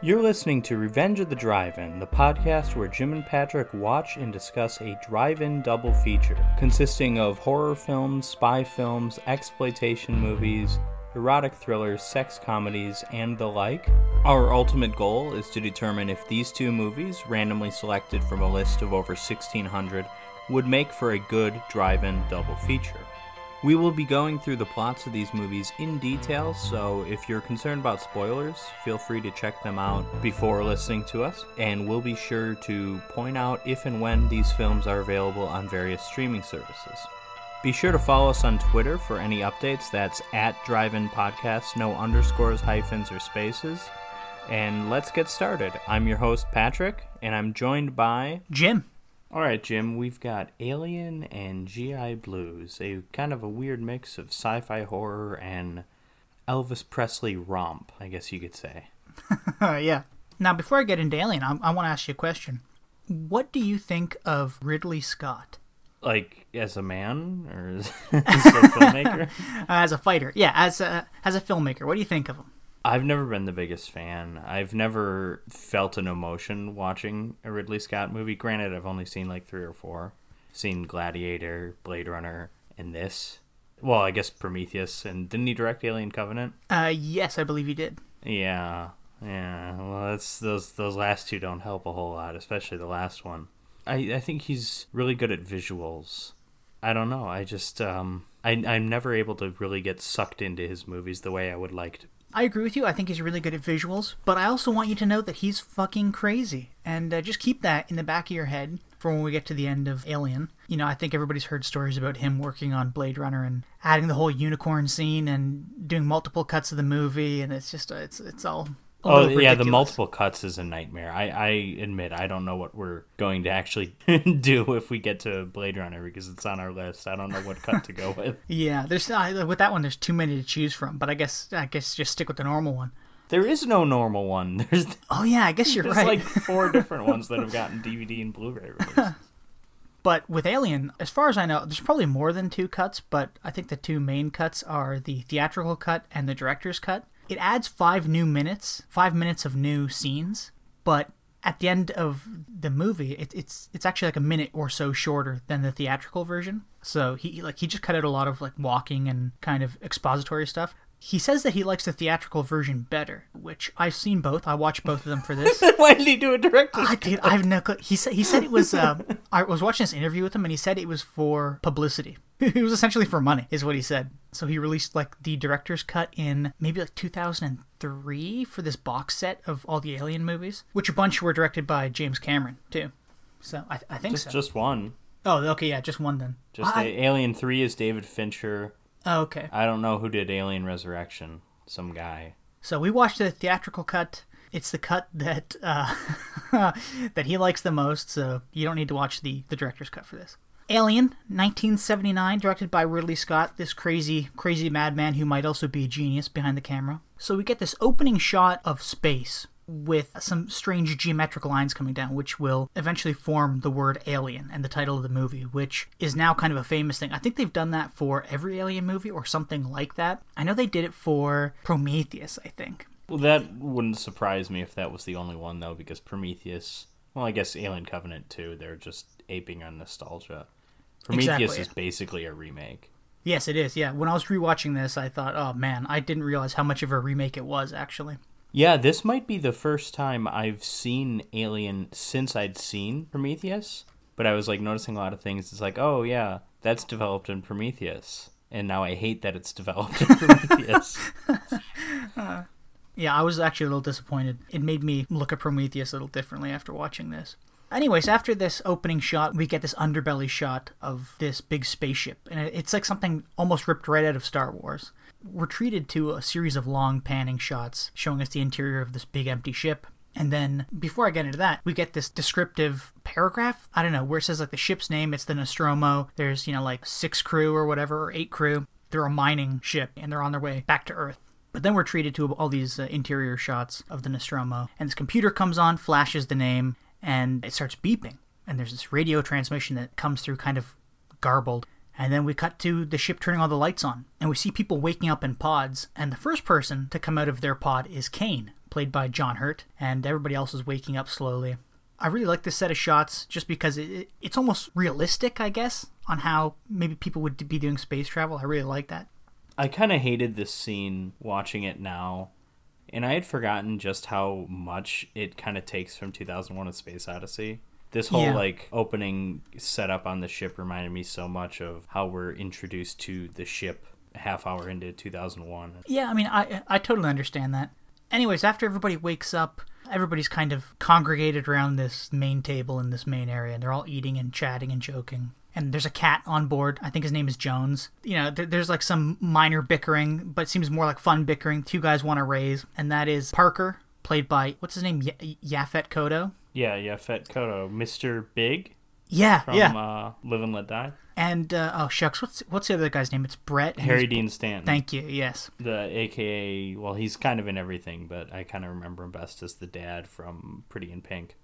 You're listening to Revenge of the Drive-In, the podcast where Jim and Patrick watch and discuss a drive-in double feature consisting of horror films, spy films, exploitation movies, erotic thrillers, sex comedies, and the like. Our ultimate goal is to determine if these two movies, randomly selected from a list of over 1600, would make for a good drive-in double feature. We will be going through the plots of these movies in detail, so if you're concerned about spoilers, feel free to check them out before listening to us, and we'll be sure to point out if and when these films are available on various streaming services. Be sure to follow us on Twitter for any updates. That's at Drive In Podcast, no underscores, hyphens, or spaces. And let's get started. I'm your host, Patrick, and I'm joined by Jim. All right, Jim, we've got Alien and GI Blues, a kind of a weird mix of sci fi horror and Elvis Presley romp, I guess you could say. yeah. Now, before I get into Alien, I, I want to ask you a question. What do you think of Ridley Scott Like, as a man, or as, as a filmmaker? as a fighter? Yeah, as a as a filmmaker, what do you think of him? I've never been the biggest fan. I've never felt an emotion watching a Ridley Scott movie. Granted, I've only seen like three or four. Seen Gladiator, Blade Runner, and this. Well, I guess Prometheus, and didn't he direct Alien Covenant? Uh, yes, I believe he did. Yeah, yeah. Well, that's those those last two don't help a whole lot, especially the last one. I I think he's really good at visuals. I don't know. I just um I I'm never able to really get sucked into his movies the way I would like to. I agree with you. I think he's really good at visuals, but I also want you to know that he's fucking crazy. And uh, just keep that in the back of your head for when we get to the end of Alien. You know, I think everybody's heard stories about him working on Blade Runner and adding the whole unicorn scene and doing multiple cuts of the movie, and it's just uh, it's it's all. Oh yeah, the multiple cuts is a nightmare. I I admit I don't know what we're going to actually do if we get to Blade Runner because it's on our list. I don't know what cut to go with. Yeah, there's uh, with that one. There's too many to choose from, but I guess I guess just stick with the normal one. There is no normal one. There's Oh yeah, I guess you're there's right. like four different ones that have gotten DVD and Blu-ray release. But with Alien, as far as I know, there's probably more than two cuts, but I think the two main cuts are the theatrical cut and the director's cut. It adds five new minutes, five minutes of new scenes, but at the end of the movie, it, it's it's actually like a minute or so shorter than the theatrical version. So he like he just cut out a lot of like walking and kind of expository stuff. He says that he likes the theatrical version better, which I've seen both. I watched both of them for this. Why did he do a director's I did. I have no clue. He said he said it was. Um, I was watching this interview with him, and he said it was for publicity. it was essentially for money, is what he said. So he released like the director's cut in maybe like 2003 for this box set of all the Alien movies, which a bunch were directed by James Cameron too. So I, I think Just so. just one. oh, okay, yeah, just one then. Just I- a- Alien Three is David Fincher. Oh, okay. I don't know who did Alien Resurrection. Some guy. So we watched the theatrical cut. It's the cut that uh, that he likes the most. So you don't need to watch the the director's cut for this. Alien, 1979, directed by Ridley Scott, this crazy, crazy madman who might also be a genius behind the camera. So we get this opening shot of space with some strange geometric lines coming down, which will eventually form the word alien and the title of the movie, which is now kind of a famous thing. I think they've done that for every alien movie or something like that. I know they did it for Prometheus, I think. Well, that wouldn't surprise me if that was the only one though, because Prometheus. Well, I guess Alien Covenant too. They're just aping on nostalgia. Prometheus Exactly. is basically a remake. Yes, it is. Yeah, when I was rewatching this, I thought, oh man, I didn't realize how much of a remake it was actually. Yeah, this might be the first time I've seen Alien since I'd seen Prometheus. But I was like noticing a lot of things. It's like, oh yeah, that's developed in Prometheus, and now I hate that it's developed in Prometheus. Uh, yeah, I was actually a little disappointed. It made me look at Prometheus a little differently after watching this. Anyways, after this opening shot, we get this underbelly shot of this big spaceship, and it's like something almost ripped right out of Star Wars. We're treated to a series of long panning shots showing us the interior of this big empty ship. And then, before I get into that, we get this descriptive paragraph. I don't know, where it says like the ship's name, it's the Nostromo. There's, you know, like six crew or whatever, or eight crew. They're a mining ship, and they're on their way back to Earth. But then we're treated to all these uh, interior shots of the Nostromo, and this computer comes on, flashes the name, and it starts beeping. And there's this radio transmission that comes through kind of garbled. And then we cut to the ship turning all the lights on, and we see people waking up in pods. And the first person to come out of their pod is Kane, played by John Hurt, and everybody else is waking up slowly. I really like this set of shots just because it, it's almost realistic, I guess, on how maybe people would be doing space travel. I really like that. I kind of hated this scene watching it now, and I had forgotten just how much it kind of takes from 2001: A Space Odyssey. This whole Yeah. like opening setup on the ship reminded me so much of how we're introduced to the ship a half hour into 2001. Yeah, I mean, I I totally understand that. Anyways, after everybody wakes up, everybody's kind of congregated around this main table in this main area, and they're all eating and chatting and joking. And there's a cat on board. I think his name is Jones. You know, there, there's like some minor bickering, but it seems more like fun bickering. Two guys want to raise, and that is Parker, played by what's his name, y- Yaphet Kotto. Yeah, yeah, Fet Kotto, Mr. Big Yeah, from yeah. uh, Live and Let Die. And uh, oh shucks, what's what's the other guy's name? It's Brett. Harry Dean Stanton. Thank you. Yes. the AKA, well, he's kind of in everything, but I kind of remember him best as the dad from Pretty in Pink.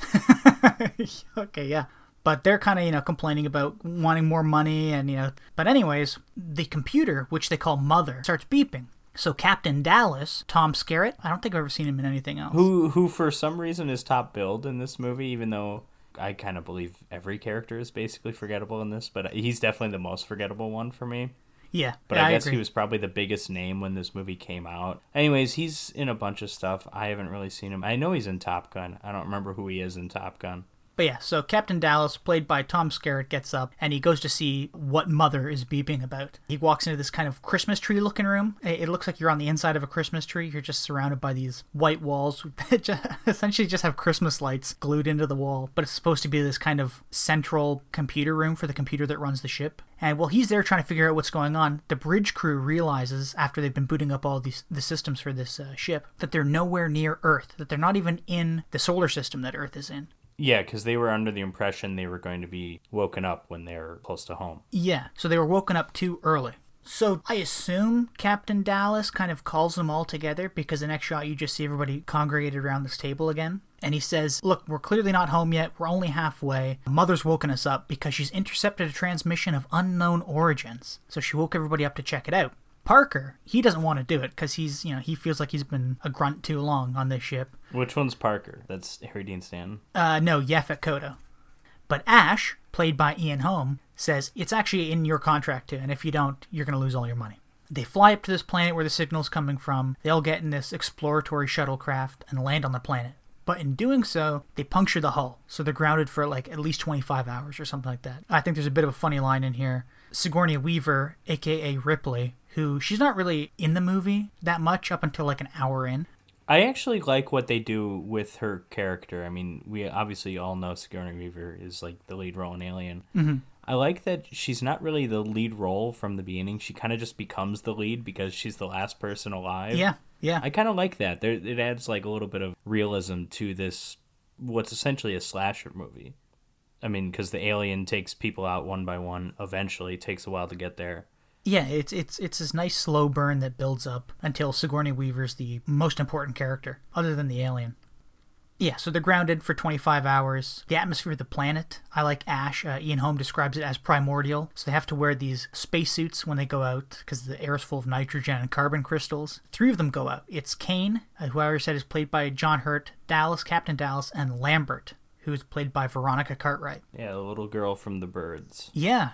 okay, yeah. But they're kind of, you know, complaining about wanting more money and, you know. But, anyways, the computer, which they call Mother, starts beeping. So, Captain Dallas, Tom Skerritt, I don't think I've ever seen him in anything else. Who, who for some reason is top billed in this movie, even though I kind of believe every character is basically forgettable in this, but he's definitely the most forgettable one for me. Yeah, But yeah, I guess agree. he was probably the biggest name when this movie came out. Anyways, he's in a bunch of stuff. I haven't really seen him. I know he's in Top Gun. I don't remember who he is in Top Gun. But yeah, so Captain Dallas, played by Tom Skerritt, gets up and he goes to see what Mother is beeping about. He walks into this kind of Christmas tree looking room. It looks like you're on the inside of a Christmas tree. You're just surrounded by these white walls that ju- essentially just have Christmas lights glued into the wall. But it's supposed to be this kind of central computer room for the computer that runs the ship. And while he's there trying to figure out what's going on, the bridge crew realizes after they've been booting up all these the systems for this uh, ship that they're nowhere near Earth. That they're not even in the solar system that Earth is in. Yeah, because they were under the impression they were going to be woken up when they're close to home. Yeah, so they were woken up too early. So I assume Captain Dallas kind of calls them all together because the next shot you just see everybody congregated around this table again. And he says, Look, we're clearly not home yet. We're only halfway. Mother's woken us up because she's intercepted a transmission of unknown origins. So she woke everybody up to check it out. Parker, he doesn't want to do it because he's, you know, he feels like he's been a grunt too long on this ship. Which one's Parker? That's Harry Dean Stanton. Uh, no, Yaphet Kotto. But Ash, played by Ian Holm, says it's actually in your contract too, and if you don't, you're going to lose all your money. They fly up to this planet where the signal's coming from. They all get in this exploratory shuttlecraft and land on the planet. But in doing so, they puncture the hull, so they're grounded for like at least 25 hours or something like that. I think there's a bit of a funny line in here. Sigourney Weaver, aka Ripley, who she's not really in the movie that much up until like an hour in. I actually like what they do with her character. I mean, we obviously all know Sigourney Weaver is like the lead role in Alien. Mm-hmm. I like that she's not really the lead role from the beginning. She kind of just becomes the lead because she's the last person alive. Yeah, yeah. I kind of like that. There, it adds like a little bit of realism to this, what's essentially a slasher movie. I mean, because the alien takes people out one by one. Eventually, it takes a while to get there. Yeah, it's it's it's this nice slow burn that builds up until Sigourney Weaver's the most important character, other than the alien. Yeah, so they're grounded for 25 hours. The atmosphere of the planet, I like Ash. Uh, Ian Holm describes it as primordial. So they have to wear these spacesuits when they go out because the air is full of nitrogen and carbon crystals. Three of them go out. It's Kane, uh, who I already said is played by John Hurt, Dallas, Captain Dallas, and Lambert, who is played by Veronica Cartwright. Yeah, the little girl from the birds. Yeah.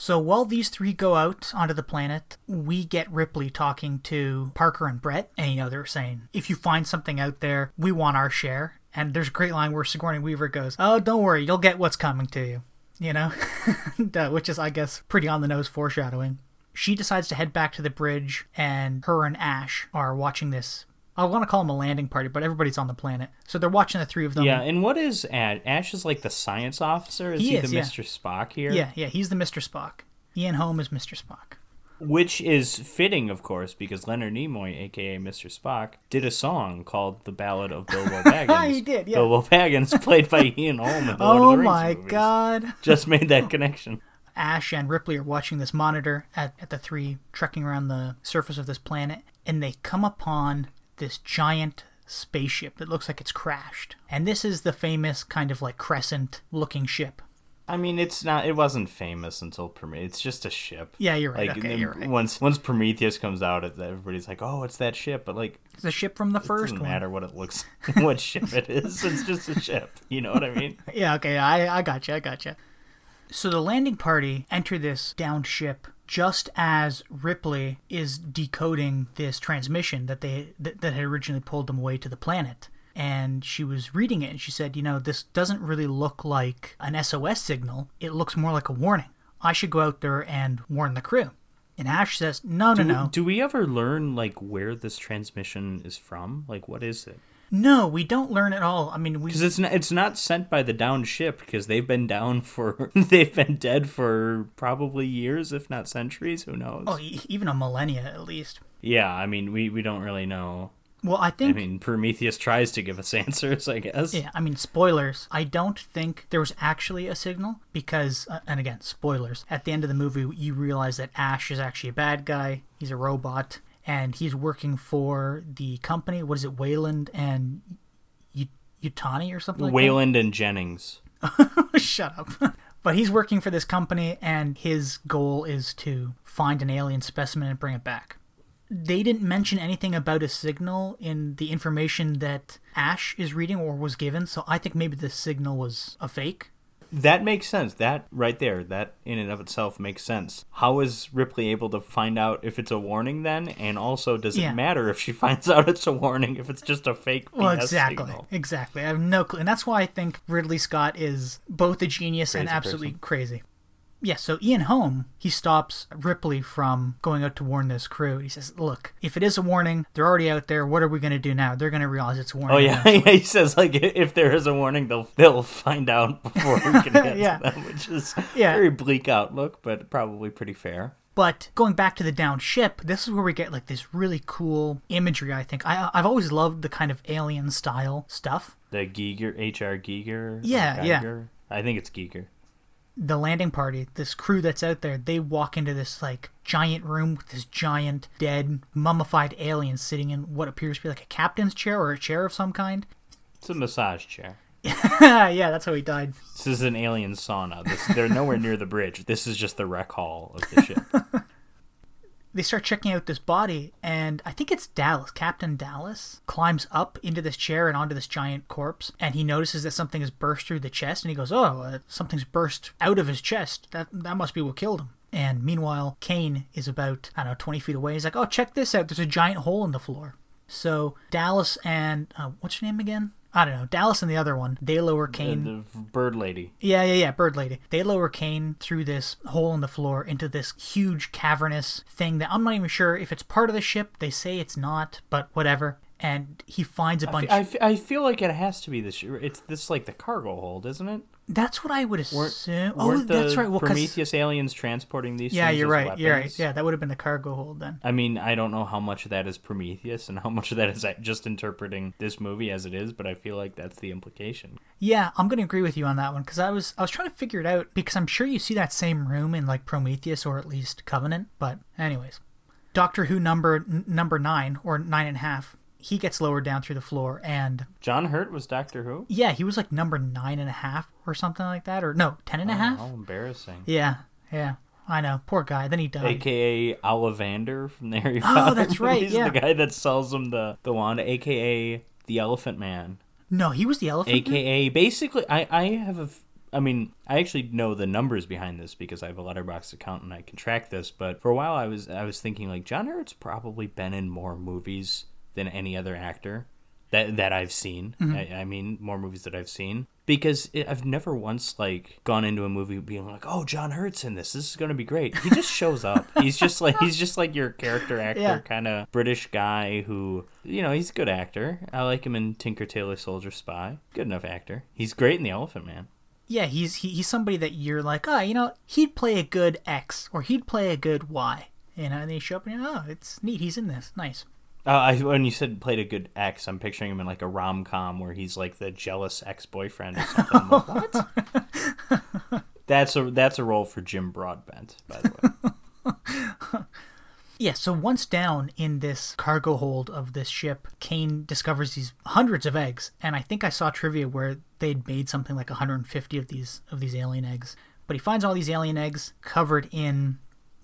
So while these three go out onto the planet, we get Ripley talking to Parker and Brett, and you know they're saying, "If you find something out there, we want our share." And there's a great line where Sigourney Weaver goes, "Oh, don't worry, you'll get what's coming to you," you know, which is, I guess, pretty on the nose foreshadowing. She decides to head back to the bridge, and her and Ash are watching this. I want to call them a landing party, but everybody's on the planet, so they're watching the three of them. Yeah, and what is Ash? Ash is like the science officer. Is He he, is, the yeah. Mr. Spock here? yeah, yeah. He's the Mr. Spock. Ian Holm is Mr. Spock. Which is fitting, of course, because Leonard Nimoy, aka Mr. Spock, did a song called "The Ballad of Bilbo Baggins." Yeah, he did, yeah. Bilbo Baggins, played by Ian Holm in the Lord Oh my movies. god. Just made that connection. Ash and Ripley are watching this monitor at, at the three trekking around the surface of this planet, and they come upon this giant spaceship that looks like it's crashed. And this is the famous kind of like crescent looking ship. I mean, it's not. It wasn't famous until Prometheus. It's just a ship. Yeah, you're right. Like okay, you're right. once once Prometheus comes out, everybody's like, "Oh, it's that ship." But like, It's a ship from the it first doesn't one. matter what it looks, what ship it is. It's just a ship. You know what I mean? Yeah, okay, I I got gotcha, I got gotcha. So the landing party enter this downed ship just as Ripley is decoding this transmission that they that, that had originally pulled them away to the planet. And she was reading it and she said, you know, this doesn't really look like an SOS signal. It looks more like a warning. I should go out there and warn the crew. And Ash says, no, no, Do, no. do we ever learn like where this transmission is from? Like, what is it? No, we don't learn at all. I mean, we Because it's not it's not sent by the downed ship because they've been down for they've been dead for probably years, if not centuries. Who knows? oh, e- even a millennia at least. Yeah, I mean, we we don't really know. Well, I think. I mean, Prometheus tries to give us answers, I guess. Yeah, I mean, spoilers. I don't think there was actually a signal because, uh, and again, spoilers. At the end of the movie, you realize that Ash is actually a bad guy. He's a robot, and he's working for the company. What is it, Weyland and Yutani or something like Wayland and Jennings. Shut up. but he's working for this company, and his goal is to find an alien specimen and bring it back. They didn't mention anything about a signal in the information that Ash is reading or was given, so I think maybe the signal was a fake. That makes sense. That right there, that in and of itself makes sense. How is Ripley able to find out if it's a warning then? And also, does Yeah. it matter if she finds out it's a warning if it's just a fake Well, BS exactly, signal? exactly. I have no clue, and that's why I think Ridley Scott is both a genius and absolutely person. crazy. Yeah, so Ian Holm, he stops Ripley from going out to warn this crew. He says, "Look, if it is a warning, they're already out there. What are we going to do now? They're going to realize it's a warning." Oh yeah, eventually." he says like if there is a warning, they'll they'll find out before we can get Yeah. to them, which is Yeah. very bleak outlook, but probably pretty fair. But going back to the down ship, this is where we get like this really cool imagery. I think I I've always loved the kind of alien style stuff. The Giger, H.R. Giger. Yeah, yeah. Geiger? I think it's Giger. The landing party, this crew that's out there, they walk into this like giant room with this giant dead mummified alien sitting in what appears to be like a captain's chair or a chair of some kind. It's a massage chair. yeah, that's how he died. This is an alien sauna. This, they're nowhere near the bridge. This is just the rec hall of the ship. They start checking out this body, and I think it's Dallas. Captain Dallas climbs up into this chair and onto this giant corpse, and he notices that something has burst through the chest, and he goes, "Oh, uh, something's burst out of his chest. That that must be what killed him." And meanwhile, Kane is about I don't know twenty feet away. He's like, "Oh, check this out! There's a giant hole in the floor." So Dallas and uh, what's your name again? I don't know. Dallas and the other one, they lower Kane. the bird lady. Yeah, yeah, yeah, Bird Lady. They lower Kane through this hole in the floor into this huge cavernous thing that I'm not even sure if it's part of the ship. They say it's not, but whatever. And he finds a bunch. fe- I, I feel like it has to be this. It's this like the cargo hold, isn't it? That's what I would assume. Oh, that's right. Well, Prometheus aliens transporting these? yeah, things you're right. You're right. Yeah, that would have been the cargo hold then. I mean, I don't know how much of that is Prometheus and how much of that is just interpreting this movie as it is, but I feel like that's the implication. Yeah, I'm gonna agree with you on that one because I was I was trying to figure it out because I'm sure you see that same room in like Prometheus or at least Covenant. But anyways, Doctor Who number n- number nine or nine and a half. He gets lowered down through the floor, and John Hurt was Doctor Who. yeah, he was like number nine and a half or something like that, or no, ten and a oh, half. How embarrassing. Yeah, yeah, I know. Poor guy. Then he died. AKA Ollivander from the Harry Oh, Potter that's right, movies, yeah. the guy that sells him the, the wand, AKA the Elephant Man. no, he was the elephant. man? AKA basically, I, I have a. I mean, I actually know the numbers behind this because I have a Letterboxd account and I can track this. But for a while, I was I was thinking like John Hurt's probably been in more movies than any other actor that that I've seen. Mm-hmm. I, I mean, more movies that I've seen because it, I've never once like gone into a movie being like, "Oh, John Hurt's in this. This is gonna be great." He just shows up. he's just like he's just like your character actor, Yeah. kind of British guy who you know he's a good actor. I like him in Tinker Tailor Soldier Spy. Good enough actor. He's great in The Elephant Man. Yeah, he's he, he's somebody that you're like, oh, you know, he'd play a good X or he'd play a good Y. You know, and then you show up and you're, oh, it's neat. He's in this. Nice. Uh, I, when you said played a good ex, I'm picturing him in like a rom com where he's like the jealous ex boyfriend or something. Like, what? that's a that's a role for Jim Broadbent, by the way. Yeah, so once down in this cargo hold of this ship, Kane discovers these hundreds of eggs, and I think I saw trivia where they'd made something like 150 of these of these alien eggs. But he finds all these alien eggs covered in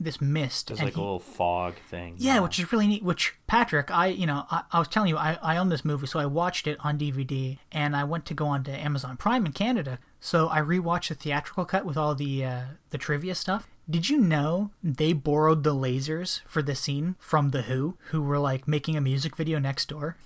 this mist. There's and like he- a little fog thing. yeah, which is really neat. Which Patrick, I you know, I, I was telling you, I, I own this movie, so I watched it on DVD, and I went to go on to Amazon Prime in Canada, so I rewatched the theatrical cut with all the uh, the trivia stuff. Did you know they borrowed the lasers for the scene from the Who, who were like making a music video next door?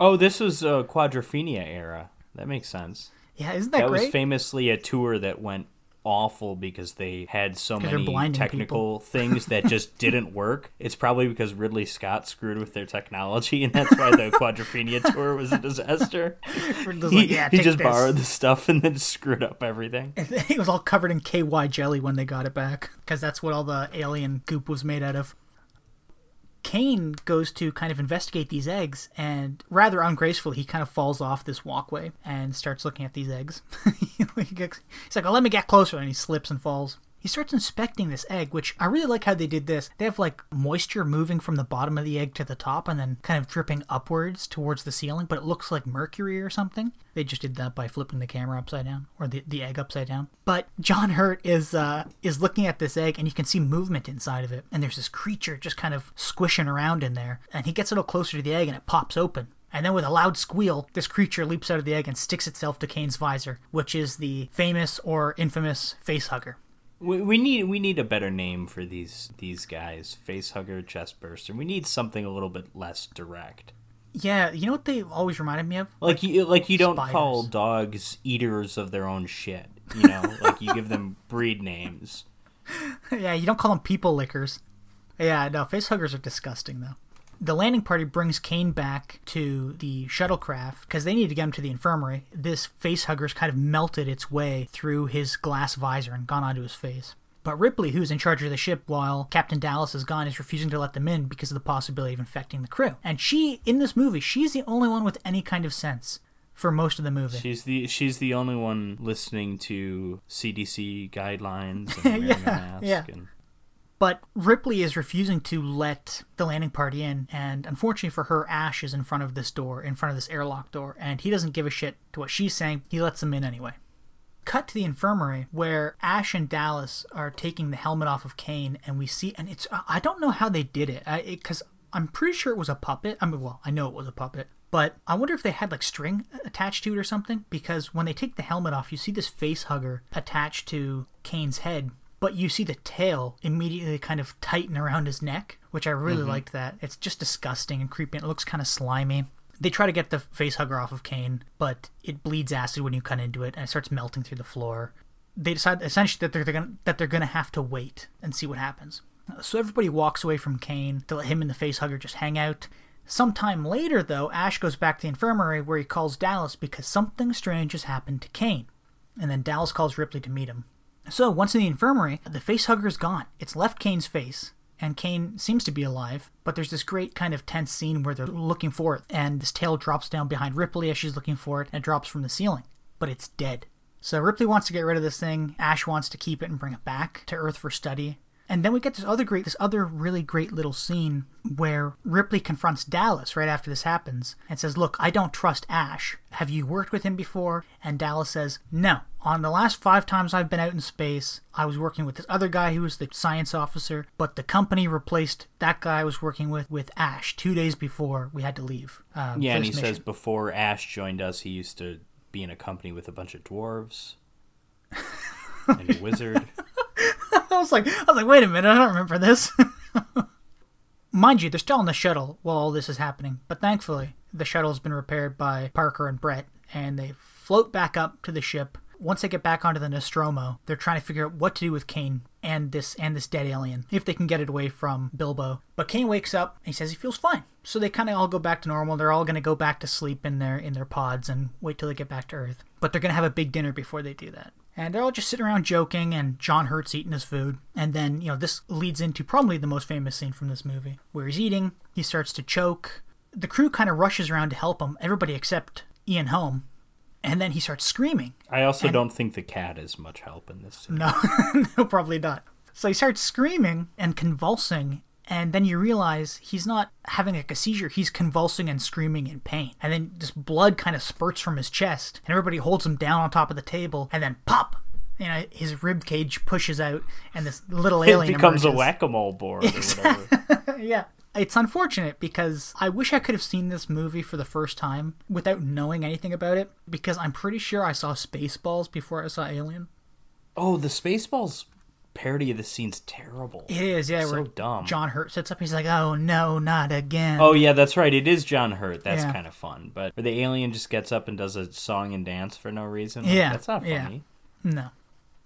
Oh, this was uh, Quadrophenia era. That makes sense. Yeah, isn't that, That was famously a tour that went awful because they had so many technical things that just didn't work. It's probably because Ridley Scott screwed with their technology, and that's why the Quadrophenia tour was a disaster. He, like, "Yeah, he just this." borrowed the stuff and then screwed up everything. it was all covered in KY jelly when they got it back, because that's what all the alien goop was made out of. Kane goes to kind of investigate these eggs, and rather ungracefully, he kind of falls off this walkway and starts looking at these eggs. He's like, let me get closer, and he slips and falls. He starts inspecting this egg, which I really like how they did this. They have like moisture moving from the bottom of the egg to the top and then kind of dripping upwards towards the ceiling, but it looks like mercury or something. They just did that by flipping the camera upside down or the, the egg upside down. But John Hurt is uh, is looking at this egg and you can see movement inside of it. And there's this creature just kind of squishing around in there. And he gets a little closer to the egg and it pops open. And then with a loud squeal, this creature leaps out of the egg and sticks itself to Kane's visor, which is the famous or infamous face hugger. We, we need we need a better name for these these guys. Face hugger, chest burster. We need something a little bit less direct. Yeah, you know what they always reminded me of? Like you like you don't call dogs eaters of their own shit. You know, like you give them breed names. yeah, you don't call them people lickers. Yeah, no, face huggers are disgusting though. The landing party brings Kane back to the shuttlecraft because they need to get him to the infirmary. This face hugger's kind of melted its way through his glass visor and gone onto his face. But Ripley, who's in charge of the ship while Captain Dallas is gone, is refusing to let them in because of the possibility of infecting the crew. And she, in this movie, she's the only one with any kind of sense for most of the movie. She's the she's the only one listening to CDC guidelines and wearing a mask. yeah. And, But Ripley is refusing to let the landing party in, and unfortunately for her, Ash is in front of this door, in front of this airlock door, and he doesn't give a shit to what she's saying. He lets them in anyway. Cut to the infirmary where Ash and Dallas are taking the helmet off of Kane, and we see, and it's I don't know how they did it, because I'm pretty sure it was a puppet. I mean, well, I know it was a puppet, but I wonder if they had like string attached to it or something, because when they take the helmet off, you see this face hugger attached to Kane's head, but you see the tail immediately kind of tighten around his neck, which I really mm-hmm. liked that. It's just disgusting and creepy. and It looks kind of slimy. They try to get the face hugger off of Kane, but it bleeds acid when you cut into it, and it starts melting through the floor. They decide essentially that they're, they're gonna, that they're gonna have to wait and see what happens. So everybody walks away from Kane to let him and the face hugger just hang out. Sometime later, though, Ash goes back to the infirmary where he calls Dallas because something strange has happened to Kane. And then Dallas calls Ripley to meet him. So, once in the infirmary, the face hugger's gone. It's left Kane's face, and Kane seems to be alive, but there's this great kind of tense scene where they're looking for it, and this tail drops down behind Ripley as she's looking for it, and it drops from the ceiling. But it's dead. So Ripley wants to get rid of this thing, Ash wants to keep it and bring it back to Earth for study. And then we get this other great, this other really great little scene where Ripley confronts Dallas right after this happens and says, Look, I don't trust Ash. Have you worked with him before? And Dallas says, No. On the last five times I've been out in space, I was working with this other guy who was the science officer, but the company replaced that guy I was working with with Ash two days before we had to leave. Um, yeah, and he this says before Ash joined us, he used to be in a company with a bunch of dwarves and a wizard. I was like, I was like, wait a minute, I don't remember this. Mind you, they're still on the shuttle while all this is happening, but thankfully, the shuttle has been repaired by Parker and Brett, and they float back up to the ship. Once they get back onto the Nostromo, they're trying to figure out what to do with Kane and this and this dead alien, if they can get it away from Bilbo. But Kane wakes up and he says he feels fine. So they kind of all go back to normal. They're all going to go back to sleep in their in their pods and wait till they get back to Earth. But they're going to have a big dinner before they do that. And they're all just sitting around joking, and John Hurt's eating his food. And then, you know, this leads into probably the most famous scene from this movie, where he's eating, he starts to choke. The crew kind of rushes around to help him, everybody except Ian Holm. And then he starts screaming. I also don't think the cat is much help in this scene. No, no, probably not. So he starts screaming and convulsing, And then you realize he's not having like a seizure, he's convulsing and screaming in pain. And then this blood kind of spurts from his chest, and everybody holds him down on top of the table, and then pop! You know, his rib cage pushes out, and this little alien it becomes a whack a mole board yeah. It's unfortunate because I wish I could have seen this movie for the first time without knowing anything about it because I'm pretty sure I saw Spaceballs before I saw Alien. oh, the Spaceballs parody of the scene's terrible. It is, yeah. So dumb. John Hurt sits up, he's like, "Oh no, not again." Oh yeah, that's right. It is John Hurt. That's Yeah. kind of fun. But where the alien just gets up and does a song and dance for no reason. like, Yeah, that's not yeah. funny. No.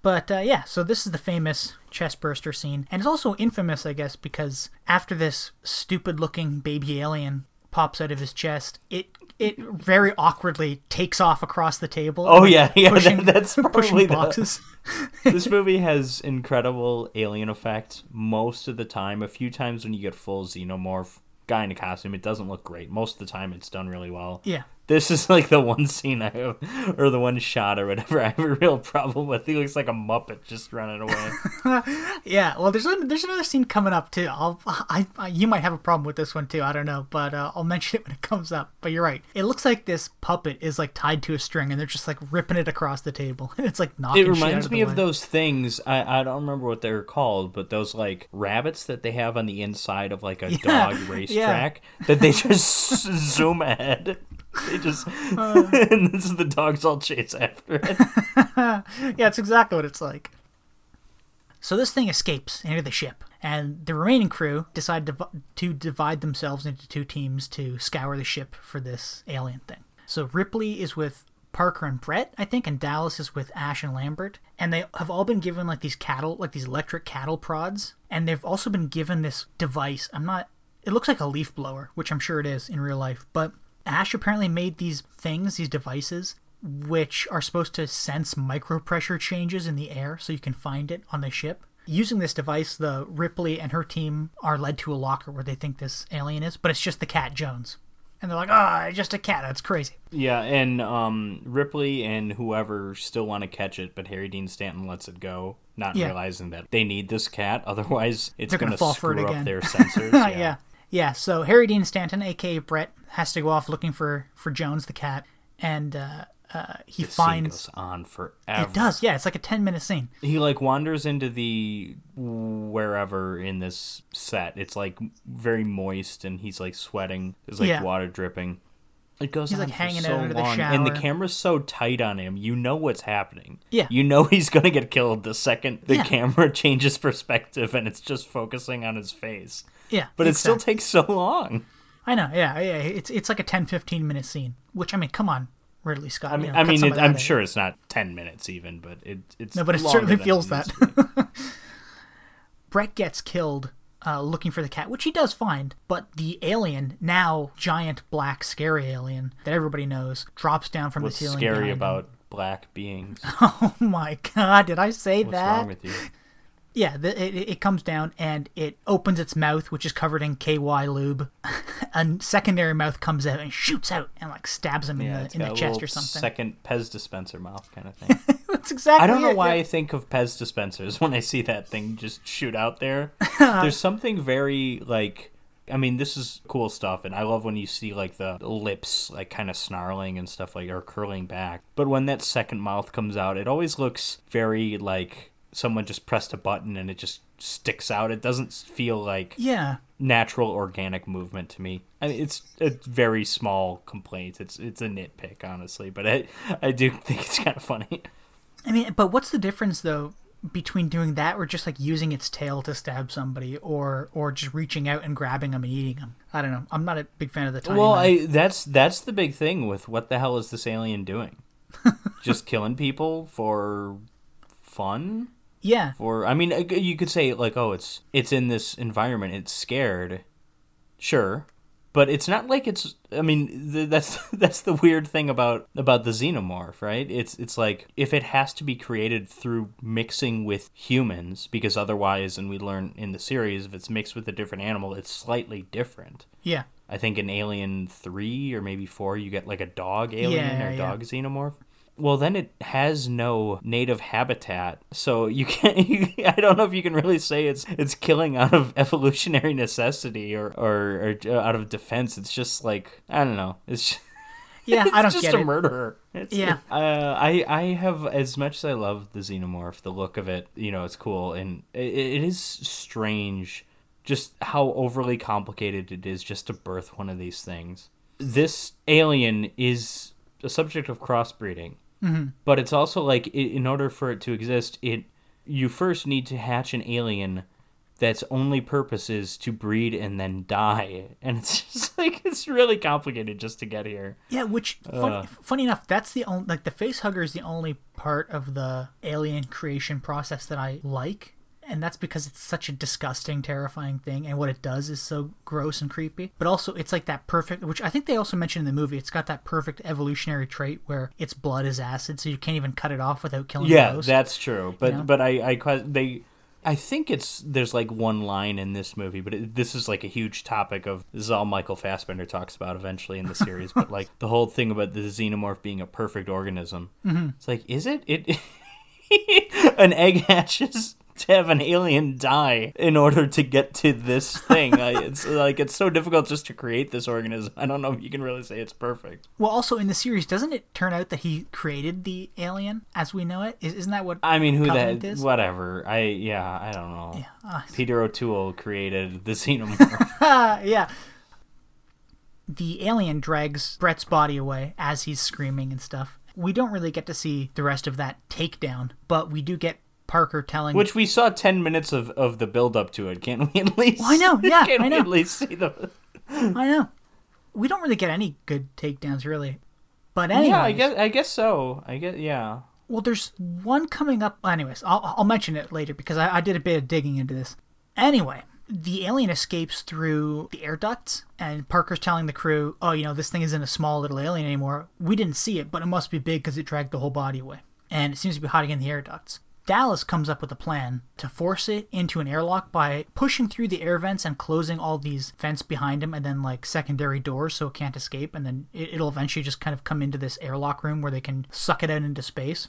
But uh, yeah, so this is the famous chest burster scene. And it's also infamous, I guess, because after this stupid looking baby alien pops out of his chest, it it very awkwardly takes off across the table. Oh like, yeah, yeah. pushing, that, that's probably pushing the, boxes. this movie has incredible alien effects most of the time. A few times when you get full xenomorph guy in a costume, it doesn't look great. Most of the time, it's done really well. Yeah. This is like the one scene I have, or the one shot or whatever. I have a real problem with. He looks like a muppet just running away. Yeah, well, there's an, there's another scene coming up too. I'll I, I you might have a problem with this one too. I don't know, but uh, I'll mention it when it comes up. But you're right. It looks like this puppet is like tied to a string, and they're just like ripping it across the table, and it's like knocking. it reminds of me of those things. I, I don't remember what they're called, but those like rabbits that they have on the inside of like a dog racetrack that they just zoom ahead. They just Uh. and this is the dogs all chase after it. Yeah, it's exactly what it's like. So this thing escapes into the ship, and the remaining crew decide to, to divide themselves into two teams to scour the ship for this alien thing. So Ripley is with Parker and Brett, I think, and Dallas is with Ash and Lambert, and they have all been given like these cattle, like these electric cattle prods, and they've also been given this device. I'm not. It looks like a leaf blower, which I'm sure it is in real life, but Ash apparently made these things, these devices, which are supposed to sense micropressure changes in the air so you can find it on the ship. Using this device, the Ripley and her team are led to a locker where they think this alien is, but it's just the cat Jones. And they're like, ah, just a cat. That's crazy. Yeah, and um, Ripley and whoever still want to catch it, but Harry Dean Stanton lets it go, not Yeah. realizing that they need this cat, otherwise it's going to fall for it screw up again. their sensors. yeah. yeah. Yeah. So Harry Dean Stanton, aka Brett, has to go off looking for for Jones the cat, and uh, uh, he This scene finds goes on forever. it does. Yeah, it's like a ten minute scene. he like wanders into the wherever in this set it's like very moist and he's like sweating there's like Yeah. water dripping it goes He's, on like, for hanging so out under the long and the camera's so tight on him you know what's happening Yeah. you know he's gonna get killed the second the Yeah. camera changes perspective and it's just focusing on his face Yeah, but it still takes so long I know. Yeah, yeah. It's it's like a 10, 15 minute scene. Which I mean, come on, Ridley Scott. i you mean know, I mean, it, I'm out. sure it's not 10 minutes even but it, it's No, but it certainly feels that. needs to be. Brett gets killed uh, looking for the cat, which he does find, but the alien, now giant black scary alien that everybody knows, drops down from what's the ceiling. scary behind him. about black beings Oh my god! Did I say what's that? wrong with you Yeah, the, it, it comes down and it opens its mouth, which is covered in KY lube. a secondary mouth comes out and shoots out and like stabs him Yeah, in the in the chest or something. Second Pez dispenser mouth kind of thing. That's exactly. I don't know it, why yeah. I think of Pez dispensers when I see that thing just shoot out there. There's something very like. I mean, this is cool stuff, and I love when you see like the lips like kind of snarling and stuff like or curling back. But when that second mouth comes out, it always looks very like someone just pressed a button and it just sticks out. It doesn't feel like Yeah, natural organic movement to me. I mean, it's a very small complaint. It's it's a nitpick, honestly, but I I do think it's kind of funny. I mean, but what's the difference though between doing that or just like using its tail to stab somebody, or or just reaching out and grabbing them and eating them? I don't know. I'm not a big fan of the tiny. Well. I that's that's the big thing with what the hell is this alien doing? Just killing people for fun? Yeah, For I mean, you could say like, oh, it's it's in this environment, it's scared, sure, but it's not like it's. I mean, th- that's that's the weird thing about about the xenomorph, right? It's it's like if it has to be created through mixing with humans, because otherwise, and we learn in the series, if it's mixed with a different animal, it's slightly different. yeah, I think in Alien three or maybe four, you get like a dog alien Yeah, or yeah. dog xenomorph. Well, then it has no native habitat, so you can't. You, I don't know if you can really say it's it's killing out of evolutionary necessity or or, or out of defense. It's just like I don't know. It's just, Yeah, it's I don't just get a it. murderer. It's, Yeah. uh, I I have as much as I love the xenomorph, the look of it, you know, it's cool, and it, it is strange, just how overly complicated it is just to birth one of these things. This alien is a subject of crossbreeding, Mm-hmm. but it's also like in order for it to exist, it you first need to hatch an alien that's only purpose is to breed and then die, and it's just like it's really complicated just to get here. Yeah, which fun, Uh. funny enough, that's the only like the face hugger is the only part of the alien creation process that I like, and that's because it's such a disgusting, terrifying thing, and what it does is so gross and creepy. But also, it's like that perfect, which I think they also mentioned in the movie. It's got that perfect evolutionary trait where its blood is acid, so you can't even cut it off without killing Yeah, that's true. But know? but I I they I think it's there's like one line in this movie, but it, this is like a huge topic of this is all Michael Fassbender talks about eventually in the series. but like the whole thing about the xenomorph being a perfect organism, mm-hmm. it's like is it it an egg hatches to have an alien die in order to get to this thing. I, it's like it's so difficult just to create this organism. I don't know if you can really say it's perfect. well, also in the series, doesn't it turn out that he created the alien as we know it? Is, isn't that what? I mean, who Covenant that? is? Whatever. I yeah. I don't know. Yeah, uh, Peter O'Toole created the xenomorph. Ah, yeah. The alien drags Brett's body away as he's screaming and stuff. We don't really get to see the rest of that takedown, but we do get Parker telling. Which we saw ten minutes of, of the build up to it. Can't we at least? Well, I know, yeah, I we know. at least see the? I know. We don't really get any good takedowns, really. But anyway, Yeah, I guess I guess so. I guess yeah. Well, there's one coming up. Anyways, I'll, I'll mention it later because I, I did a bit of digging into this. Anyway, the alien escapes through the air ducts, and Parker's telling the crew, oh, you know, this thing isn't a small little alien anymore. We didn't see it, but it must be big because it dragged the whole body away. And it seems to be hiding in the air ducts. Dallas comes up with a plan to force it into an airlock by pushing through the air vents and closing all these vents behind him and then like secondary doors so it can't escape and then it, it'll eventually just kind of come into this airlock room where they can suck it out into space.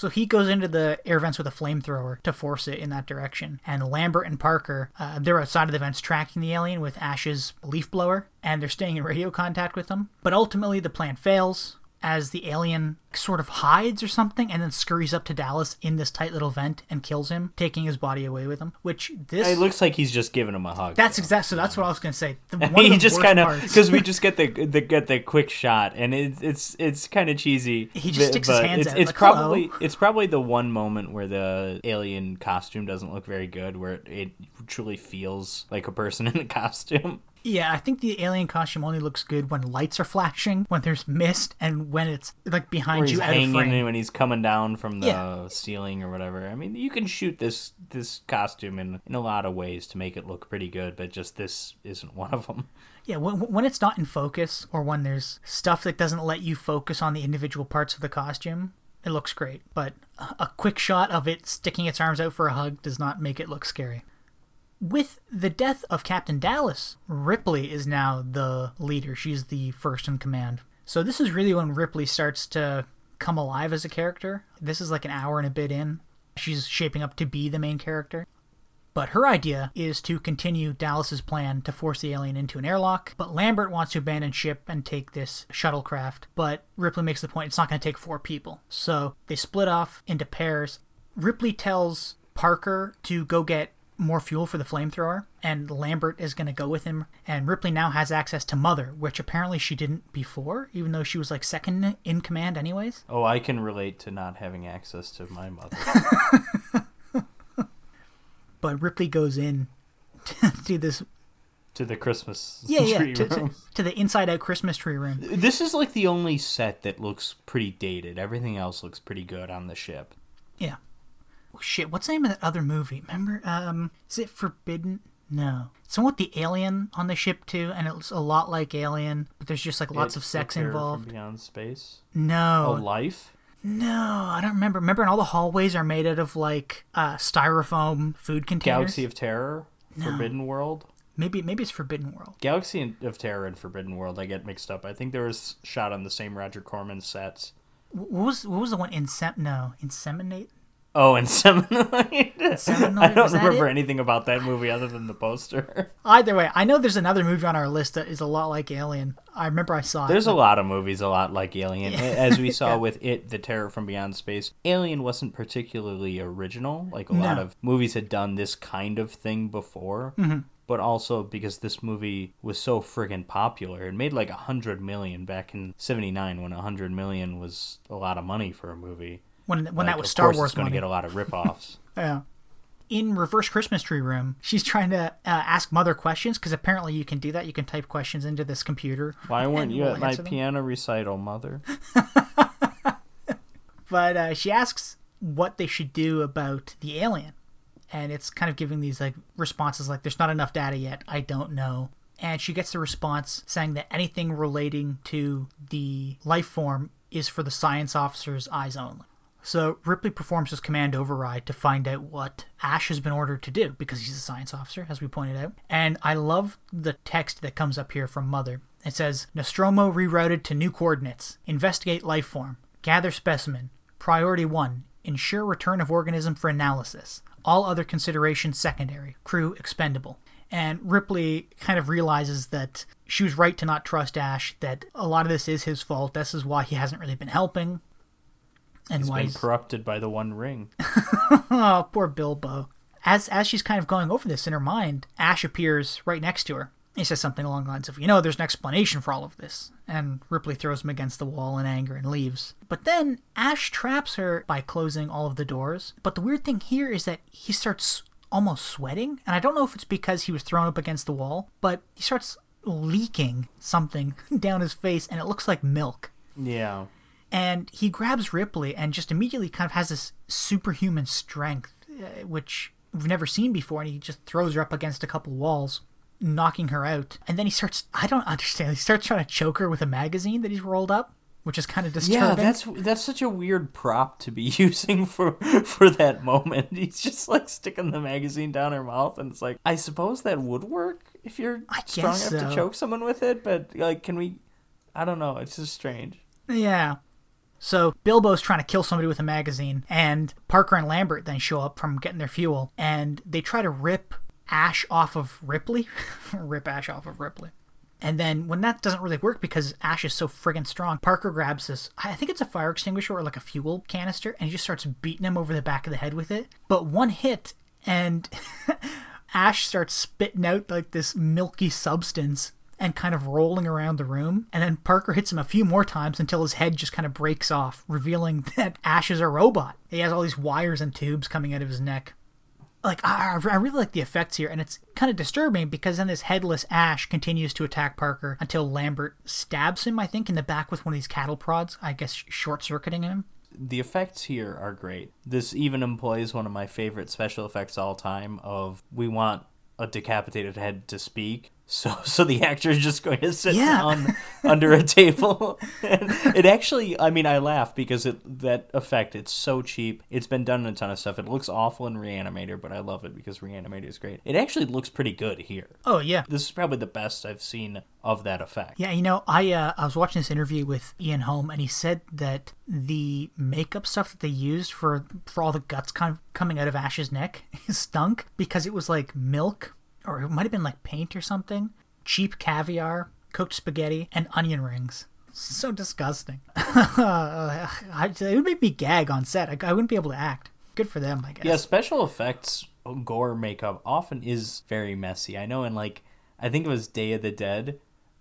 So he goes into the air vents with a flamethrower to force it in that direction. And Lambert and Parker, uh, they're outside of the vents tracking the alien with Ash's leaf blower, and they're staying in radio contact with them. But ultimately, the plan fails as the alien sort of hides or something and then scurries up to Dallas in this tight little vent and kills him, taking his body away with him. Which this. It looks like he's just giving him a hug. that's exact. So that's what I was gonna say. The, he just kind of because we just get the, the get the quick shot and it's it's it's kind of cheesy. He just but- sticks his hands it's, out, It's like, probably "Hello." it's probably the one moment where the alien costume doesn't look very good, where it, it truly feels like a person in a costume. Yeah, I think the alien costume only looks good when lights are flashing, when there's mist, and when it's like behind you out of hanging frame. when he's coming down from the Yeah. ceiling or whatever. I mean, you can shoot this this costume in in a lot of ways to make it look pretty good, but just this isn't one of them. Yeah, when, when it's not in focus, or when there's stuff that doesn't let you focus on the individual parts of the costume, it looks great. But a quick shot of it sticking its arms out for a hug does not make it look scary. With the death of Captain Dallas, Ripley is now the leader. She's the first in command. So this is really when Ripley starts to come alive as a character. This is like an hour and a bit in. She's shaping up to be the main character. But her idea is to continue Dallas's plan to force the alien into an airlock. But Lambert wants to abandon ship and take this shuttlecraft. But Ripley makes the point it's not going to take four people. So they split off into pairs. Ripley tells Parker to go get more fuel for the flamethrower, and Lambert is going to go with him. And Ripley now has access to Mother, which apparently she didn't before, even though she was like second in command, anyways. Oh, I can relate to not having access to my mother. But Ripley goes in to this to the Christmas yeah yeah tree to, to, to the inside out Christmas tree room. This is like the only set that looks pretty dated. Everything else looks pretty good on the ship. Yeah. Shit, what's the name of that other movie? Remember? Um, is it Forbidden? No. It's one with the alien on the ship too, and it it's a lot like Alien, but there's just like lots It- of sex involved. Beyond space. No, Oh, life. no, I don't remember. Remember, and all the hallways are made out of like uh, styrofoam food containers. Galaxy of Terror. Forbidden World. Maybe, maybe it's Forbidden World. Galaxy of Terror and Forbidden World. I get mixed up. I think there was shot on the same Roger Corman sets. What was what was the one? Insem no, inseminate. Oh, and Seminoid. Seminoid, I don't remember it? anything about that movie other than the poster. Either way, I know there's another movie on our list that is a lot like Alien. I remember I saw There's it. a lot of movies a lot like Alien, as we saw Yeah. with it, The Terror from Beyond Space. Alien wasn't particularly original. Like a lot of movies had done this kind of thing before. Mm-hmm. But also because this movie was so friggin' popular, it made like a hundred million back in '79 when a hundred million was a lot of money for a movie. When when Like, that was Star Wars it's going to get a lot of rip-offs. Yeah. In Reverse Christmas Tree Room, she's trying to uh, ask Mother questions because apparently you can do that. You can type questions into this computer. Why weren't you we'll at my them. piano recital, mother? But uh, she asks what they should do about the alien. And it's kind of giving these like responses like, there's not enough data yet. I don't know. And she gets the response saying that anything relating to the life form is for the science officer's eyes only. So Ripley performs his command override to find out what Ash has been ordered to do because he's a science officer, as we pointed out. And I love the text that comes up here from Mother. It says Nostromo rerouted to new coordinates. Investigate life form. Gather specimen. Priority 1. Ensure return of organism for analysis. All other considerations secondary. Crew expendable. And Ripley kind of realizes that she was right to not trust Ash, that a lot of this is his fault. This is why he hasn't really been helping. And He's why been corrupted by the One Ring. Oh, poor Bilbo. As as she's kind of going over this in her mind, Ash appears right next to her. He says something along the lines of, "You know, there's an explanation for all of this." And Ripley throws him against the wall in anger and leaves. But then Ash traps her by closing all of the doors. But the weird thing here is that he starts almost sweating, and I don't know if it's because he was thrown up against the wall, but he starts leaking something down his face, and it looks like milk Yeah. And he grabs Ripley and just immediately kind of has this superhuman strength, uh, which we've never seen before, and he just throws her up against a couple walls, knocking her out. And then he starts, I don't understand, he starts trying to choke her with a magazine that he's rolled up, which is kind of disturbing. Yeah, that's that's such a weird prop to be using for for that moment. He's just like sticking the magazine down her mouth, and it's like I suppose that would work if you're strong enough so. to choke someone with it. But like, can we? I don't know. It's just strange. Yeah. So Bilbo's trying to kill somebody with a magazine, and Parker and Lambert then show up from getting their fuel, and they try to rip Ash off of Ripley. rip Ash off of Ripley. And then when that doesn't really work because Ash is so friggin' strong, Parker grabs this, I think it's a fire extinguisher or like a fuel canister, and he just starts beating him over the back of the head with it. But one hit, and Ash starts spitting out like this milky substance and kind of rolling around the room. And then Parker hits him a few more times until his head just kind of breaks off, revealing that Ash is a robot. He has all these wires and tubes coming out of his neck. Like, I, really like the effects here, and it's kind of disturbing because then this headless Ash continues to attack Parker until Lambert stabs him, I think, in the back with one of these cattle prods, I guess short circuiting him. The effects here are great. This even employs one of my favorite special effects all time. Of we want a decapitated head to speak, so so the actor is just going to sit Yeah. down under a table. And it actually, I mean, I laugh because it that effect it's so cheap. It's been done in a ton of stuff. It looks awful in Reanimator, but I love it because Reanimator is great. It actually looks pretty good here. Oh, yeah. This is probably the best I've seen of that effect. Yeah, you know, I uh, I was watching this interview with Ian Holm, and he said that the makeup stuff that they used for for all the guts kind of coming out of Ash's neck stunk because it was like milk, or it might have been like paint or something, cheap caviar, cooked spaghetti, and onion rings. So disgusting. It would make me gag on set. I, I wouldn't be able to act. Good for them, I guess. Yeah, special effects gore makeup often is very messy. I know in like I think it was Day of the Dead,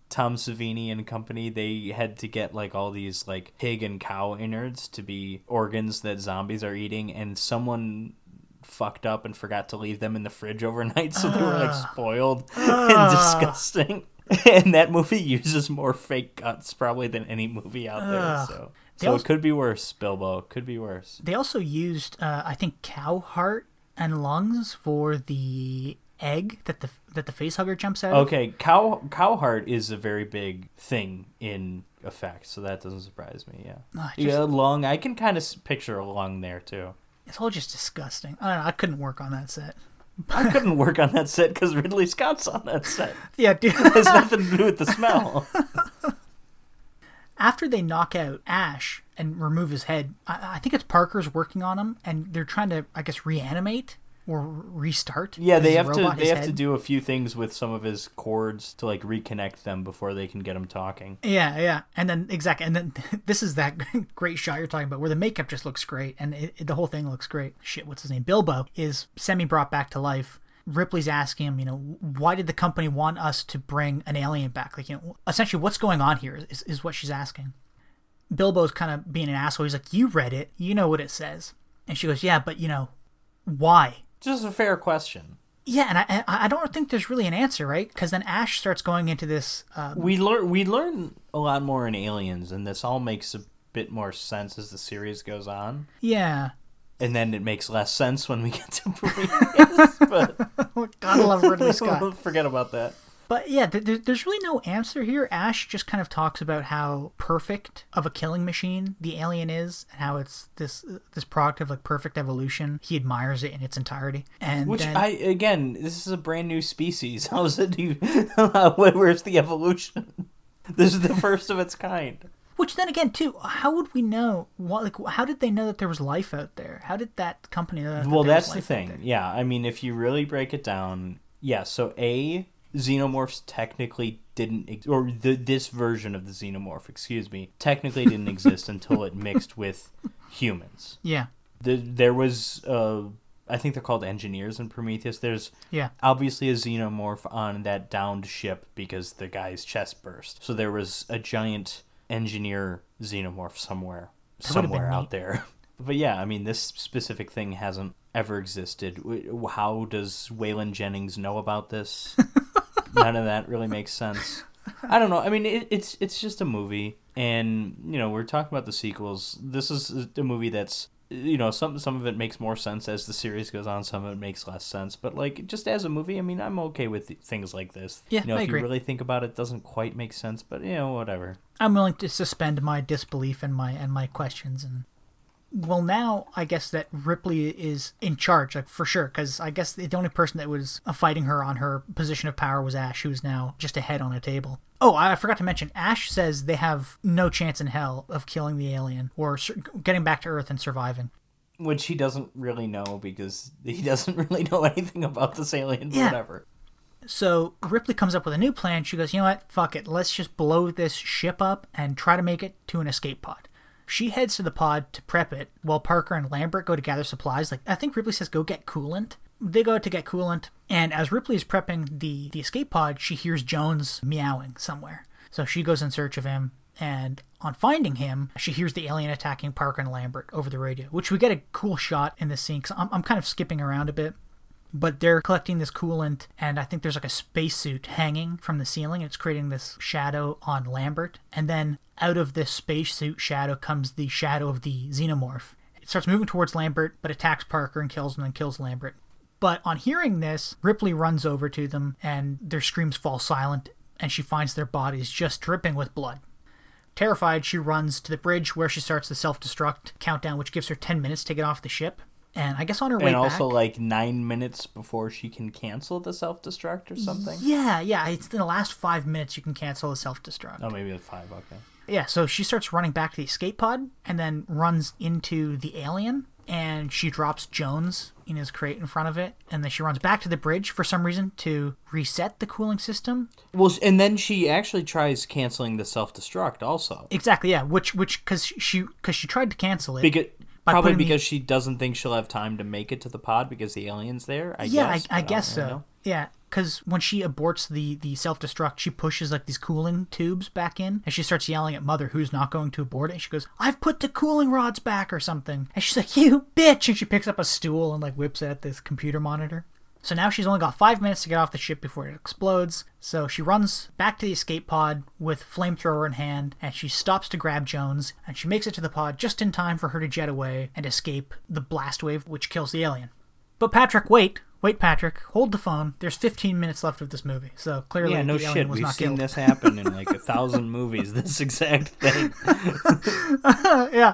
Tom Savini and company, they had to get like all these like pig and cow innards to be organs that zombies are eating and someone fucked up and forgot to leave them in the fridge overnight so they were like spoiled and disgusting. and that movie uses more fake guts probably than any movie out there. So They so also- it could be worse, Bilbo. It Could be worse. They also used, uh, I think, cow heart and lungs for the egg that the that the face hugger jumps out. of. Okay, cow cow heart is a very big thing in effects, so that doesn't surprise me. Yeah, Ah, yeah, just- lung. I can kind of picture a lung there too. It's all just disgusting. I don't know. I couldn't work on that set. I couldn't work on that set because Ridley Scott's on that set. Yeah, dude. It has nothing to do with the smell. After they knock out Ash and remove his head. I, I think it's Parker's working on him, and they're trying to, I guess, reanimate or restart. Yeah, they have to they have to do a few things with some of his cords to like reconnect them before they can get him talking. Yeah, yeah, and then exactly, and then this is that great shot you're talking about where the makeup just looks great, and it, it- the whole thing looks great. Shit, what's his name? Bilbo is semi brought back to life. Ripley's asking him, you know, why did the company want us to bring an alien back? Like, you know, essentially, what's going on here is, is what she's asking. Bilbo's kind of being an asshole. He's like, you read it, you know what it says, and she goes, yeah, but you know, why? Just a fair question. Yeah, and I, I don't think there's really an answer, right? Because then Ash starts going into this uh, We learn we learn a lot more in Aliens, and this all makes a bit more sense as the series goes on. yeah. And then it makes less sense when we get to Prometheus, but Gotta love Ridley Scott. forget about that. But yeah, th- th- there's really no answer here. Ash just kind of talks about how perfect of a killing machine the alien is, and how it's this this product of like perfect evolution. He admires it in its entirety, and Which then, I again, this is a brand new species. How is it? Where's the evolution? This is the first of its kind. which then again too, how would we know? What like how did they know that there was life out there? How did that company know? That Well, that's the thing. Yeah, I mean, if you really break it down, yeah. So a xenomorphs technically didn't, ex- or the, this version of the xenomorph, excuse me, technically didn't exist until it mixed with humans. Yeah, The, there was, uh, I think they're called engineers in Prometheus. There's yeah, obviously a xenomorph on that downed ship because the guy's chest burst. So there was a giant engineer xenomorph somewhere, That somewhere out neat. there. But yeah, I mean, this specific thing hasn't ever existed. How does Waylon Jennings know about this? None of that really makes sense. I don't know. I mean, it, it's it's just a movie, and you know, we're talking about the sequels. This is a movie that's you know some some of it makes more sense as the series goes on. Some of it makes less sense. But like just as a movie, I mean, I'm okay with things like this. Yeah, you know, I if agree. you really think about it, it doesn't quite make sense. But you know, whatever. I'm willing to suspend my disbelief and my and my questions and well now I guess that Ripley is in charge like for sure because I guess the only person that was uh, fighting her on her position of power was Ash who's now just a head on a table. Oh, I forgot to mention Ash says they have no chance in hell of killing the alien or getting back to Earth and surviving. Which he doesn't really know because he doesn't really know anything about this alien. Yeah. Whatever. So Ripley comes up with a new plan. She goes, you know what? Fuck it. Let's just blow this ship up and try to make it to an escape pod. She heads to the pod to prep it while Parker and Lambert go to gather supplies. Like I think Ripley says, go get coolant. They go to get coolant, and as Ripley is prepping the, the escape pod, she hears Jones meowing somewhere. So she goes in search of him, and on finding him, she hears the alien attacking Parker and Lambert over the radio, which we get a cool shot in the scene. Cause I'm, I'm kind of skipping around a bit but they're collecting this coolant and i think there's like a spacesuit hanging from the ceiling. It's creating this shadow on lambert and then out of this spacesuit shadow comes the shadow of the xenomorph. It starts moving towards lambert but attacks parker and kills him and kills lambert. But on hearing this ripley runs over to them and their screams fall silent and she finds their bodies just dripping with blood. Terrified, she runs to the bridge where she starts the self destruct countdown, which gives her 10 minutes to get off the ship. And I guess on her way And also back. like nine minutes before she can cancel the self destruct or something. Yeah, yeah. It's in the last five minutes you can cancel the self destruct. Oh, maybe it's five. Okay. Yeah, so she starts running back to the escape pod and then runs into the alien and she drops Jones in his crate in front of it. And then she runs back to the bridge for some reason to reset the cooling system. Well, and then she actually tries canceling the self destruct also. Exactly, yeah. Which, which, because she, because she tried to cancel it. Because probably putting the- because she doesn't think she'll have time to make it to the pod because the alien's there. I yeah, guess, I, I guess don't so. know. Yeah, because when she aborts the the self destruct, she pushes like these cooling tubes back in, and she starts yelling at Mother, who's not going to abort it. And she goes, "I've put the cooling rods back or something," and she's like, "You bitch!" And she picks up a stool and like whips it at this computer monitor. So now she's only got five minutes to get off the ship before it explodes. So she runs back to the escape pod with flamethrower in hand, and she stops to grab Jones, and she makes it to the pod just in time for her to jet away and escape the blast wave which kills the alien. But Patrick, wait, wait, Patrick, hold the phone. There's 15 minutes left of this movie, so clearly Yeah, no the alien shit. was We've not seen killed. this happen in like a thousand movies. This exact thing. yeah.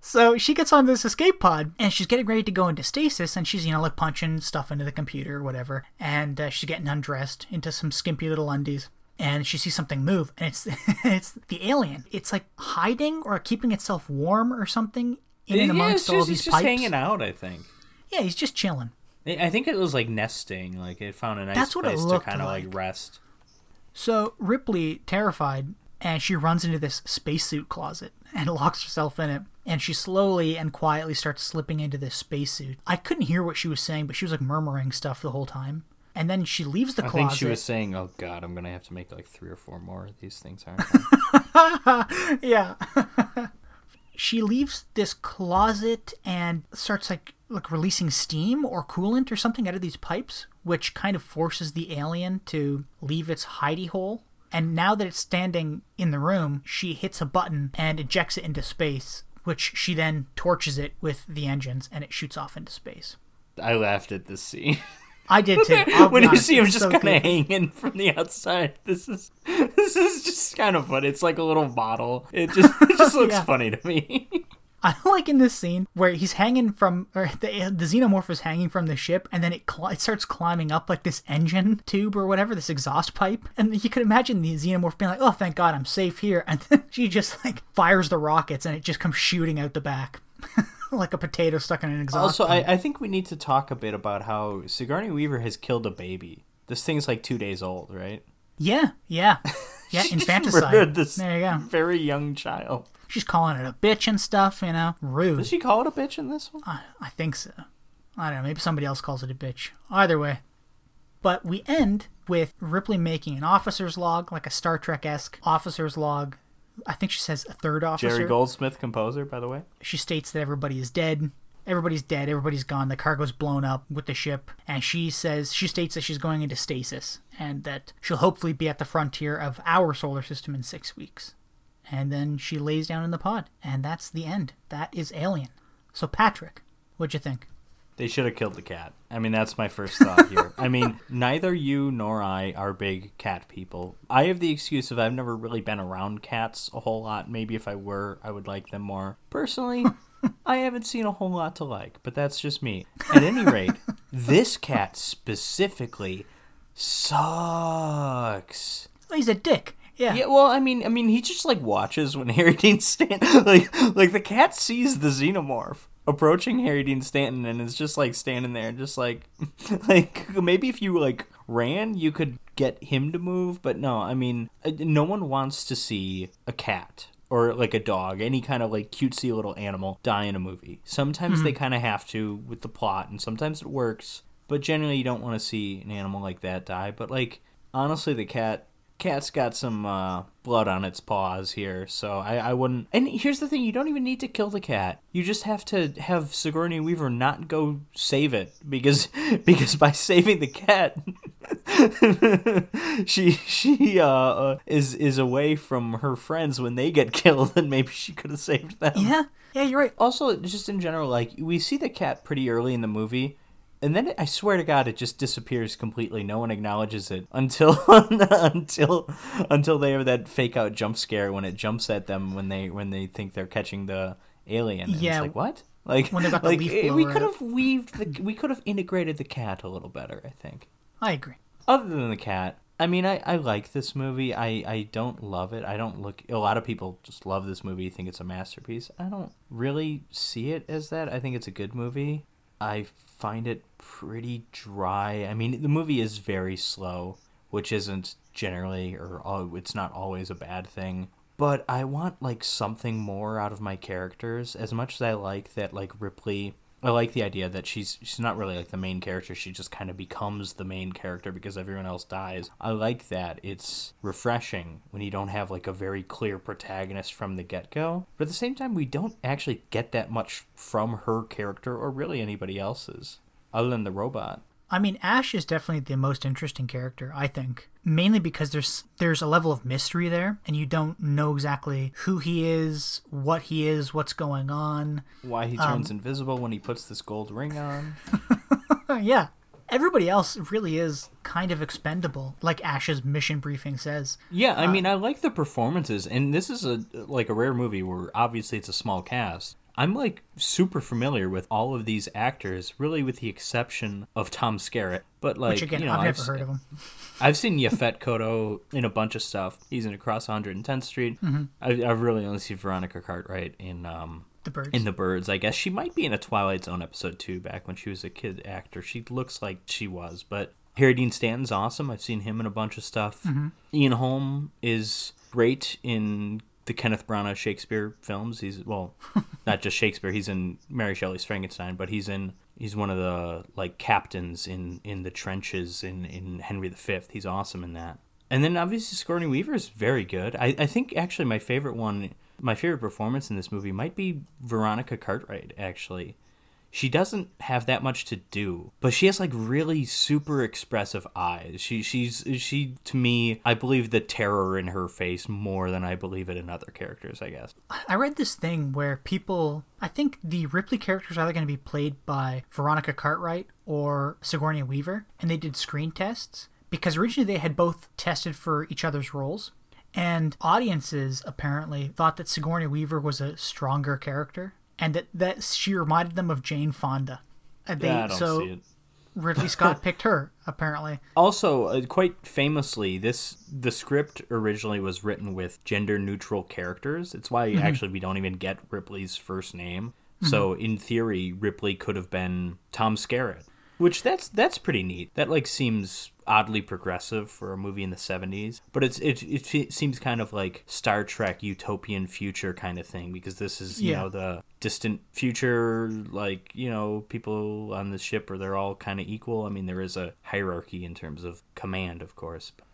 So she gets on this escape pod and she's getting ready to go into stasis and she's, you know, like punching stuff into the computer or whatever. And uh, she's getting undressed into some skimpy little undies. and she sees something move, and it's it's the alien. It's like hiding or keeping itself warm or something in and amongst all these pipes. hanging out. I think. Yeah, he's just chilling. I think it was like nesting. Like it found a nice That's what it place to kind of like. like. rest. So Ripley, terrified, and she runs into this spacesuit closet and locks herself in it. And she slowly and quietly starts slipping into this spacesuit. I couldn't hear what she was saying, but she was like murmuring stuff the whole time. And then she leaves the I closet. think she was saying, "Oh God, I'm gonna have to make like three or four more of these things, aren't I?" yeah. she leaves this closet and starts like like releasing steam or coolant or something out of these pipes, which kind of forces the alien to leave its hidey hole. And now that it's standing in the room, she hits a button and ejects it into space, which she then torches it with the engines and it shoots off into space. I laughed at this scene. I did too. When you see him just so kind of hanging from the outside. This is this is just kind of fun. It's like a little bottle. It just it just looks Yeah. funny to me. I like in this scene where he's hanging from, or the, the xenomorph is hanging from the ship, and then it cl- it starts climbing up like this engine tube or whatever, this exhaust pipe, and you can imagine the xenomorph being like, "Oh, thank God, I'm safe here," and then she just like fires the rockets, and it just comes shooting out the back, like a potato stuck in an exhaust. also, pipe. I, I think we need to talk a bit about how Sigourney Weaver has killed a baby. This thing's like two days old, right? yeah, yeah, yeah, infanticide. murdered this There you go. very young child. She's calling it a bitch and stuff, you know, rude. Does she call it a bitch in this one? I, I think so. I don't know. Maybe somebody else calls it a bitch. Either way. But we end with Ripley making an officer's log, like a Star Trek esque officer's log. I think she says a third officer. Jerry Goldsmith, composer, by the way. She states that everybody is dead. Everybody's dead. Everybody's gone. The cargo's blown up with the ship. And she says, she states that she's going into stasis and that she'll hopefully be at the frontier of our solar system in six weeks. And then she lays down in the pod. And that's the end. That is Alien. So, Patrick, what'd you think? They should have killed the cat. I mean, that's my first thought here. I mean, neither you nor I are big cat people. I have the excuse of I've never really been around cats a whole lot. Maybe if I were, I would like them more. Personally, I haven't seen a whole lot to like, but that's just me. At any rate, this cat specifically sucks. He's a dick. Yeah. Yeah, well, I mean, I mean, he just like watches when Harry Dean Stanton, like, like the cat sees the xenomorph approaching Harry Dean Stanton, and is just like standing there, just like, like maybe if you like ran, you could get him to move, but no, I mean, uh, no one wants to see a cat or like a dog, any kind of like cutesy little animal die in a movie. Sometimes they kind of have to with the plot, and sometimes it works, but generally you don't want to see an animal like that die. But like, honestly, the cat cat's got some uh, blood on its paws here, so I, I wouldn't. And here's the thing: you don't even need to kill the cat. You just have to have Sigourney Weaver not go save it because because by saving the cat, she she uh, uh is is away from her friends when they get killed, and maybe she could have saved them. Yeah. Yeah, you're right. Also, just in general, like we see the cat pretty early in the movie, and then it, I swear to God, it just disappears completely. No one acknowledges it until until until they have that fake out jump scare when it jumps at them when they when they think they're catching the alien. And Yeah. it's like what? Like When they got the like leaf eh, we could have weaved the we could have integrated the cat a little better. I think. I agree. Other than the cat, I mean, I, I like this movie. I, I don't love it. I don't look. A lot of people just love this movie, think it's a masterpiece. I don't really see it as that. I think it's a good movie. I find it pretty dry. I mean, the movie is very slow, which isn't generally or it's not always a bad thing. But I want like something more out of my characters. As much as I like that, like Ripley I like the idea that she's she's not really like the main character. She just kind of becomes the main character because everyone else dies. I like that. It's refreshing when you don't have like a very clear protagonist from the get-go. But at the same time, we don't actually get that much from her character or really anybody else's other than the robot. I mean, Ash is definitely the most interesting character, I think. Mainly because there's there's a level of mystery there, and you don't know exactly who he is, what he is, what's going on. Why he turns invisible when he puts this gold ring on. Uh, yeah. Everybody else really is kind of expendable, like Ash's mission briefing says. Yeah, I mean, I like the performances, and this is a like a rare movie where obviously it's a small cast, I'm like super familiar with all of these actors, really with the exception of Tom Skerritt. But like, Which again, you know, I've never I've, heard of him. I've seen Yaphet Kotto in a bunch of stuff. He's in Across 110th Street. Mm-hmm. I, I've really only seen Veronica Cartwright in um The birds. in The Birds. I guess she might be in a Twilight Zone episode too. Back when she was a kid actor, she looks like she was. But Harry Dean Stanton's awesome. I've seen him in a bunch of stuff. Ian Holm is great in the Kenneth Branagh Shakespeare films. He's well, not just Shakespeare. He's in Mary Shelley's Frankenstein, but he's in he's one of the like captains in in the trenches in in Henry V. He's awesome in that. And then obviously Sigourney Weaver is very good. I, I think actually my favorite one, my favorite performance in this movie might be Veronica Cartwright. Actually, she doesn't have that much to do, but she has like really super expressive eyes. She she's she to me, I believe the terror in her face more than I believe it in other characters. I guess. I read this thing where people, I think the Ripley characters are either going to be played by Veronica Cartwright or Sigourney Weaver, and they did screen tests because originally they had both tested for each other's roles. And audiences apparently thought that Sigourney Weaver was a stronger character and that, that she reminded them of Jane Fonda. And they, Yeah, I don't so see it. Ridley Scott picked her, apparently. Also, uh, quite famously, this the script originally was written with gender neutral characters. It's why mm-hmm. actually we don't even get Ripley's first name. Mm-hmm. So in theory, Ripley could have been Tom Skerritt, which that's that's pretty neat. That like seems oddly progressive for a movie in the 70s, but it's it it seems kind of like Star Trek utopian future kind of thing because this is, you Yeah. know, the distant future like, you know, people on the ship are they're all kind of equal. I mean, there is a hierarchy in terms of command, of course. But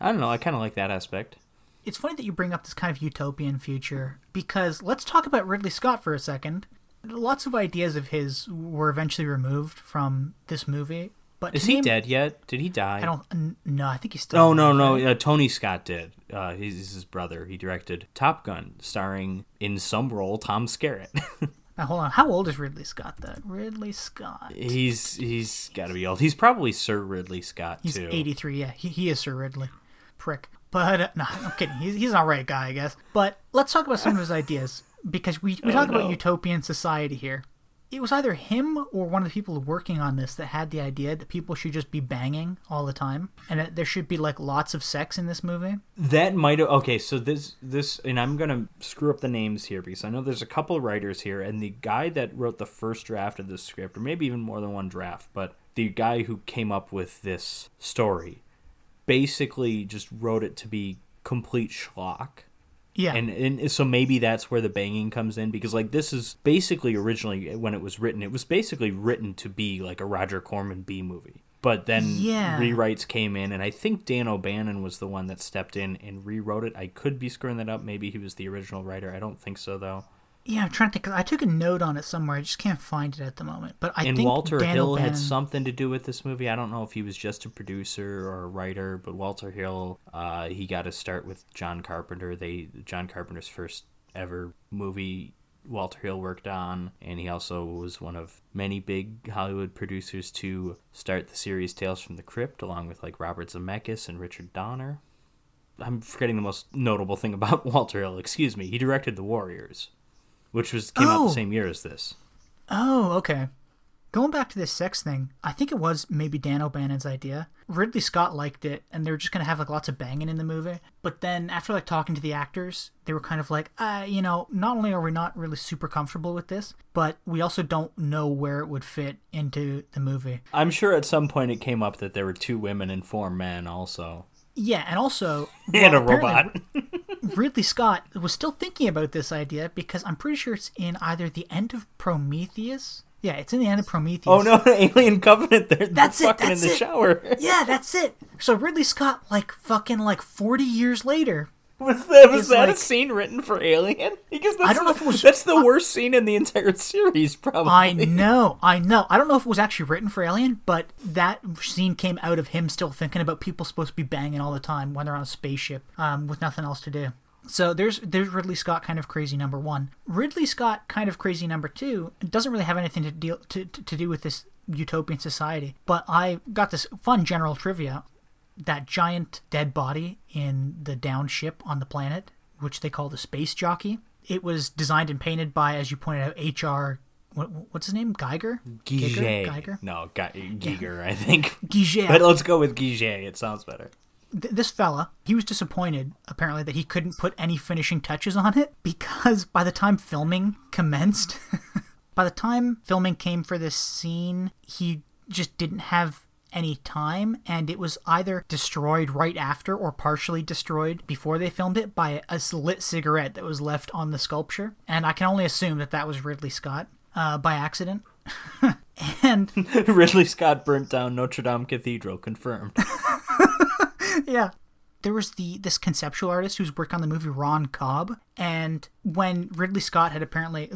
I don't know, I kind of like that aspect. It's funny that you bring up this kind of utopian future because let's talk about Ridley Scott for a second. Lots of ideas of his were eventually removed from this movie, but Is he name- dead yet? Did he die? I don't. No, I think he's still. Oh no alive, no! right? Uh, Tony Scott did. Uh, he's, he's his brother. He directed Top Gun, starring in some role Tom Skerritt. Now, hold on. How old is Ridley Scott? Though Ridley Scott. he's he's got to be old. He's probably Sir Ridley Scott He's too. 83. Yeah, he, he is Sir Ridley. Prick. But uh, no, I'm kidding. He's he's an alright guy, I guess. But let's talk about some of his ideas because we we talk no. about utopian society here. It was either him or one of the people working on this that had the idea that people should just be banging all the time and that there should be like lots of sex in this movie. That might have okay. So this this and I'm gonna screw up the names here because I know there's a couple writers here, and the guy that wrote the first draft of this script, or maybe even more than one draft, but the guy who came up with this story, basically just wrote it to be complete schlock. Yeah. And, and so maybe that's where the banging comes in because like this is basically originally when it was written it was basically written to be like a Roger Corman B movie. But then Yeah. rewrites came in and I think Dan O'Bannon was the one that stepped in and rewrote it. I could be screwing that up. Maybe he was the original writer. I don't think so though yeah, I'm trying to think. I took a note on it somewhere. I just can't find it at the moment. But I and think Walter Hill had something to do with this movie. I don't know if he was just a producer or a writer, but Walter Hill, uh, he got to start with John Carpenter. They John Carpenter's first ever movie. Walter Hill worked on, and he also was one of many big Hollywood producers to start the series Tales from the Crypt, along with like Robert Zemeckis and Richard Donner. I'm forgetting the most notable thing about Walter Hill. Excuse me. He directed The Warriors, which was came out Oh. the same year as this. Oh, okay. Going back to this sex thing, I think it was maybe Dan O'Bannon's idea. Ridley Scott liked it, and they were just gonna have like lots of banging in the movie. But then after like talking to the actors, they were kind of like, uh, you know, not only are we not really super comfortable with this, but we also don't know where it would fit into the movie. I'm sure at some point it came up that there were two women and four men also. Yeah, and also And a robot. Ridley Scott was still thinking about this idea because I'm pretty sure it's in either the end of Prometheus. Yeah, it's in the end of Prometheus. oh no, Alien Covenant, they're, they're That's it, fucking that's in the it. shower. Yeah, that's it. So Ridley Scott, like fucking like forty years later, Was that, was that a scene written for Alien? Because that's I don't know the, if it was- that's the worst scene in the entire series, probably. I know, I know. I don't know if it was actually written for Alien, but that scene came out of him still thinking about people supposed to be banging all the time when they're on a spaceship um, with nothing else to do. So there's there's Ridley Scott kind of crazy number one. Ridley Scott kind of crazy number two doesn't really have anything to deal to, to, to do with this utopian society. But I got this fun general trivia. That giant dead body in the down ship on the planet, which they call the space jockey, It was designed and painted by, as you pointed out, H.R. What, what's his name? Geiger? Guiget. Geiger? No, Ge- Giger, I think. Guiget. But let's go with Guiget. It sounds better. Th- this fella, he was disappointed, apparently, that he couldn't put any finishing touches on it because by the time filming commenced, by the time filming came for this scene, he just didn't have any time and it was either destroyed right after or partially destroyed before they filmed it by a lit cigarette that was left on the sculpture and i can only assume that that was ridley scott uh, by accident and Ridley Scott burnt down Notre Dame Cathedral. Confirmed. yeah there was the this conceptual artist who's worked on the movie Ron Cobb, and when Ridley Scott had apparently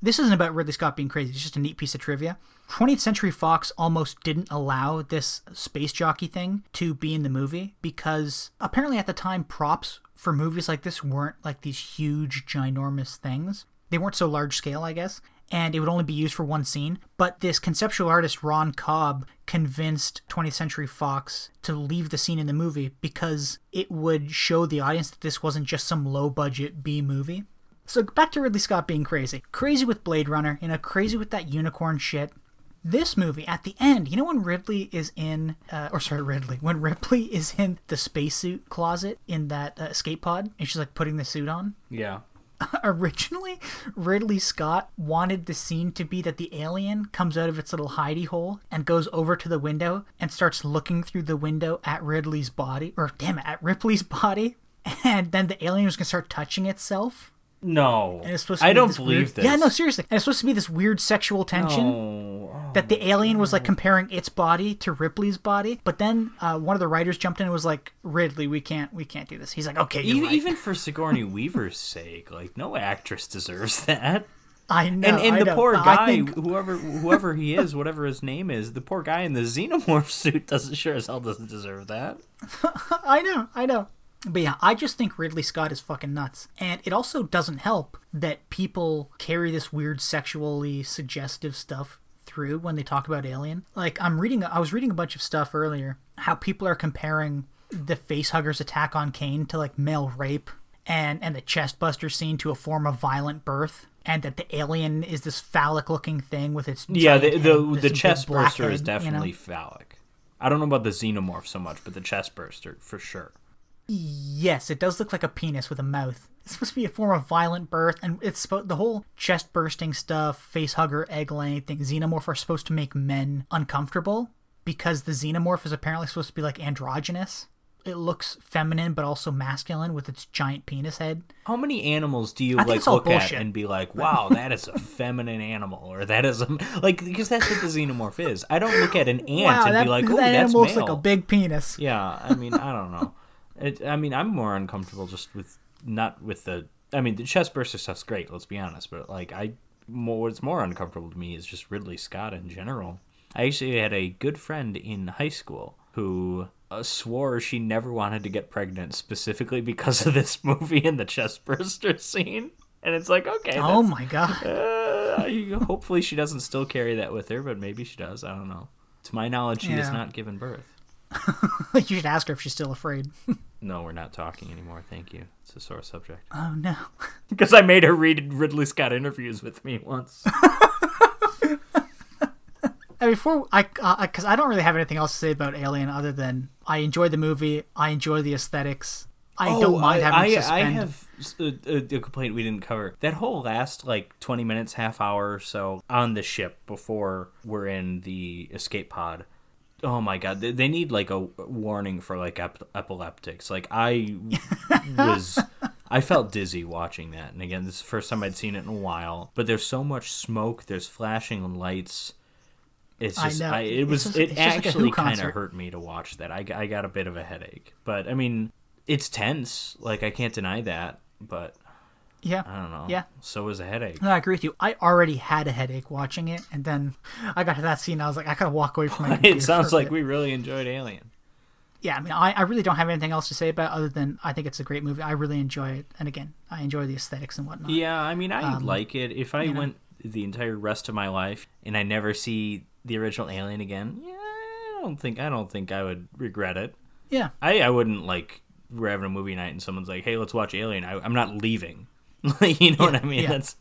this isn't about Ridley Scott being crazy; it's just a neat piece of trivia. 20th Century Fox almost didn't allow this space jockey thing to be in the movie because apparently at the time props for movies like this weren't like these huge, ginormous things. They weren't so large scale, I guess and it would only be used for one scene. But this conceptual artist, Ron Cobb, convinced 20th Century Fox to leave the scene in the movie because it would show the audience that this wasn't just some low budget B movie. So back to Ridley Scott being crazy. Crazy with Blade Runner, you know, crazy with that unicorn shit. This movie, at the end, you know when Ridley is in, uh, or sorry, Ridley, when Ripley is in the spacesuit closet in that uh, escape pod, and she's like putting the suit on? Yeah. originally Ridley Scott wanted the scene to be that the alien comes out of its little hidey hole and goes over to the window and starts looking through the window at Ridley's body or damn it at Ripley's body and then the alien was going to start touching itself. No, and it's supposed to I don't this believe weird, this. Yeah, no, seriously. And it's supposed to be this weird sexual tension No. Oh, that the alien was like comparing its body to Ripley's body. But then uh, one of the writers jumped in and was like, "Ridley, we can't, we can't do this." He's like, "Okay, even, right." even for Sigourney Weaver's sake, like no actress deserves that. I know. And and I the know. poor guy, think- whoever whoever he is, whatever his name is, the poor guy in the xenomorph suit doesn't sure as hell doesn't deserve that. I know, I know. But yeah, I just think Ridley Scott is fucking nuts. And it also doesn't help that people carry this weird sexually suggestive stuff through when they talk about Alien. Like I'm reading I was reading a bunch of stuff earlier how people are comparing the facehuggers attack on Kane to like male rape and and the chestbuster scene to a form of violent birth and that the alien is this phallic looking thing with its Yeah, the the, the this big chest black burster is head, you know? definitely phallic. I don't know about the xenomorph so much, but the chest burster for sure. Yes, it does look like a penis with a mouth. It's supposed to be a form of violent birth, and it's the whole chest bursting stuff, face hugger, egg laying thing. Xenomorph are supposed to make men uncomfortable because the xenomorph is apparently supposed to be like androgynous. It looks feminine but also masculine with its giant penis head. How many animals do you like look bullshit. at and be like, "Wow, that is a feminine animal," or "That is a like," because that's what the xenomorph is. I don't look at an ant wow, and that, be like, "Oh, that that's male." like a big penis. Yeah, I mean, I don't know. It, I mean, I'm more uncomfortable just with not with the. I mean, the chest burster stuff's great. Let's be honest, but like, I more what's more uncomfortable to me is just Ridley Scott in general. I actually had a good friend in high school who uh, swore she never wanted to get pregnant specifically because of this movie and the chest burster scene. And it's like, okay, Oh my god. uh, hopefully she doesn't still carry that with her, but maybe she does. I don't know. To my knowledge, she has not given birth. you should ask her if she's still afraid. No, we're not talking anymore. Thank you. It's a sore subject. oh no. Because I made her read Ridley Scott interviews with me once. And before I, uh, uh, because I don't really have anything else to say about Alien other than I enjoy the movie, I enjoy the aesthetics. I oh, don't mind having Oh, I, to I have a, a, uh, a complaint we didn't cover. That whole last like twenty minutes, half hour or so on the ship before we're in the escape pod. Oh my god, they, they need like a warning for like ep- epileptics. Like I was, I felt dizzy watching that. And again, this is the first time I'd seen it in a while. But there's so much smoke. There's flashing lights. It's I just, know. I, it was, just- it like actually kind of hurt me to watch that. I, I got a bit of a headache, but I mean, it's tense. Like I can't deny that, but yeah. I don't know. Yeah. So is a headache. No, I agree with you. I already had a headache watching it, and then I got to that scene. I was like, I gotta walk away from my. computer It sounds like bit. we really enjoyed Alien. Yeah, I mean, I, I really don't have anything else to say about it other than I think it's a great movie. I really enjoy it, and again, I enjoy the aesthetics and whatnot. Yeah, I mean, I Um, like it. If I you know. went the entire rest of my life and I never see the original Alien again, yeah, I don't think I don't think I would regret it. Yeah. I I wouldn't like we're having a movie night and someone's like, "Hey, let's watch Alien." I, I'm not leaving. you know what I mean? yeah. That's.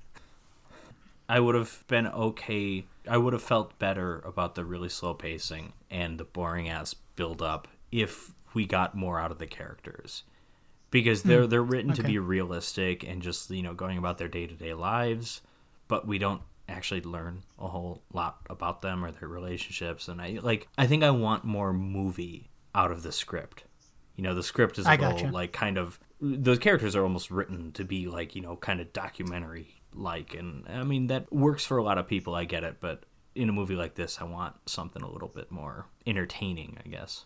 I would have been okay. I would have felt better about the really slow pacing and the boring ass build up if we got more out of the characters. Because they're hmm. they're written to be realistic and just, you know, going about their day-to-day lives, but we don't actually learn a whole lot about them or their relationships and I like I think I want more movie out of the script. You know, the script is a I little gotcha. like kind of those characters are almost written to be like, you know, kind of documentary like and I mean that works for a lot of people, I get it, but in a movie like this I want something a little bit more entertaining, I guess.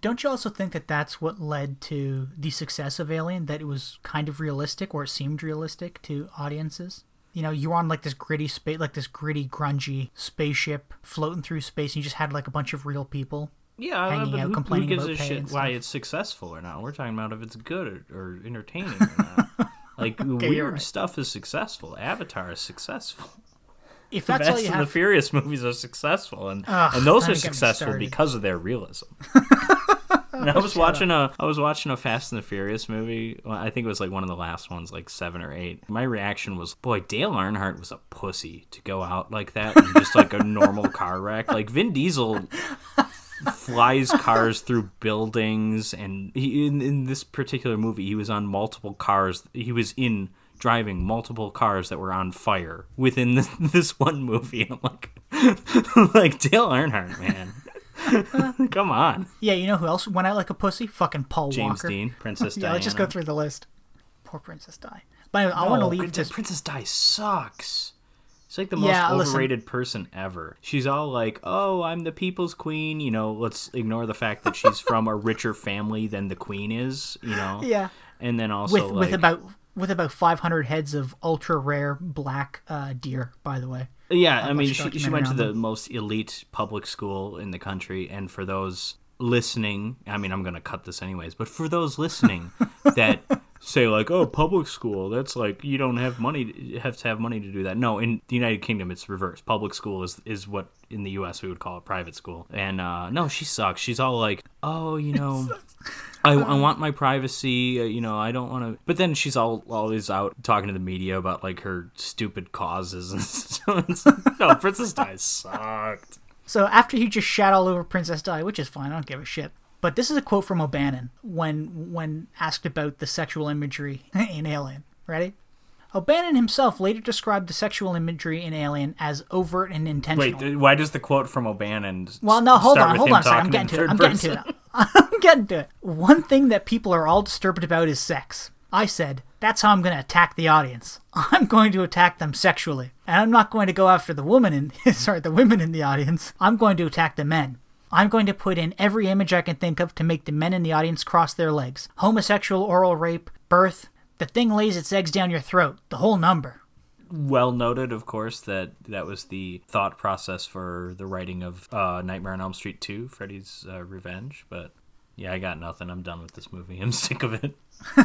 Don't you also think that that's what led to the success of Alien? That it was kind of realistic, or it seemed realistic to audiences. You know, you were on like this gritty space, like this gritty, grungy spaceship floating through space, and you just had like a bunch of real people. Yeah, hanging but out, who, who gives about a shit why it's successful or not? We're talking about if it's good or, or entertaining or not. like you're weird right. stuff is successful. Avatar is successful. If The that's Fast all you and the Furious movies are successful, and Ugh, and those are successful because of their realism. and I was watching a I was watching a Fast and the Furious movie. Well, I think it was like one of the last ones, like seven or eight. My reaction was, boy, Dale Earnhardt was a pussy to go out like that in just like a normal car wreck. Like Vin Diesel flies cars through buildings and he, in, in this particular movie he was on multiple cars he was in driving multiple cars that were on fire within this, this one movie i'm like like dale earnhardt man come on yeah, you know who else went out like a pussy? Fucking Paul james Walker. dean princess Yeah, let's just go through the list. Poor Princess Di. But anyway, I want to leave princess, this. princess di sucks She's like the most Yeah, listen. overrated person ever. She's all like, "Oh, I'm the people's queen." You know, let's ignore the fact that she's from a richer family than the queen is. You know, Yeah, and then also with like, with about with about 500 heads of ultra rare black uh, deer. By the way, yeah. I mean, she, she went to the them. most elite public school in the country, and for those listening, I mean, I'm gonna cut this anyways, but for those listening that say like, "Oh, public school, that's like you don't have money, you have to have money to do that." No, in the United Kingdom, it's reversed. Public school is is what in the U.S. we would call it private school. And uh, no, she sucks. She's all like, "Oh, you know." I, I want my privacy, uh, you know. I don't want to. But then she's all always out talking to the media about like her stupid causes and so like, no, Princess Di sucked. So after he just shat all over Princess Di, which is fine, I don't give a shit. But this is a quote from O'Bannon when when asked about the sexual imagery in Alien. Ready? O'Bannon himself later described the sexual imagery in Alien as overt and intentional. Wait, why does the quote from O'Bannon? well, no, hold on, hold on a second. I'm getting to it. I'm getting to it. I'm getting to it. One thing that people are all disturbed about is sex. I said, that's how I'm going to attack the audience. I'm going to attack them sexually. And I'm not going to go after the woman in sorry, the women in the audience. I'm going to attack the men. I'm going to put in every image I can think of to make the men in the audience cross their legs. Homosexual oral rape, birth, the thing lays its eggs down your throat, the whole number. Well noted, of course, that that was the thought process for the writing of uh, Nightmare on Elm Street 2, Freddy's uh, Revenge. But yeah, I got nothing. I'm done with this movie. I'm sick of it.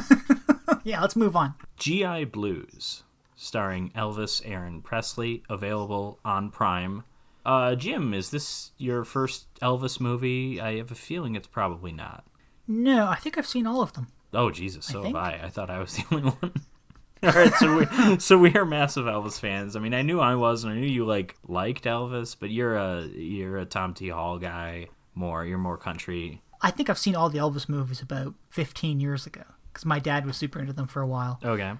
Yeah, let's move on. GI Blues, starring Elvis Aaron Presley, available on Prime. Uh, Jim, is this your first Elvis movie? I have a feeling it's probably not. No, I think I've seen all of them. Oh Jesus, so think- have I. I thought I was the only one. All right, so we so we are massive Elvis fans. I mean, I knew I was, and I knew you like liked Elvis, but you're a you're a Tom T. Hall guy more. You're more country. I think I've seen all the Elvis movies about 15 years ago because my dad was super into them for a while. Okay,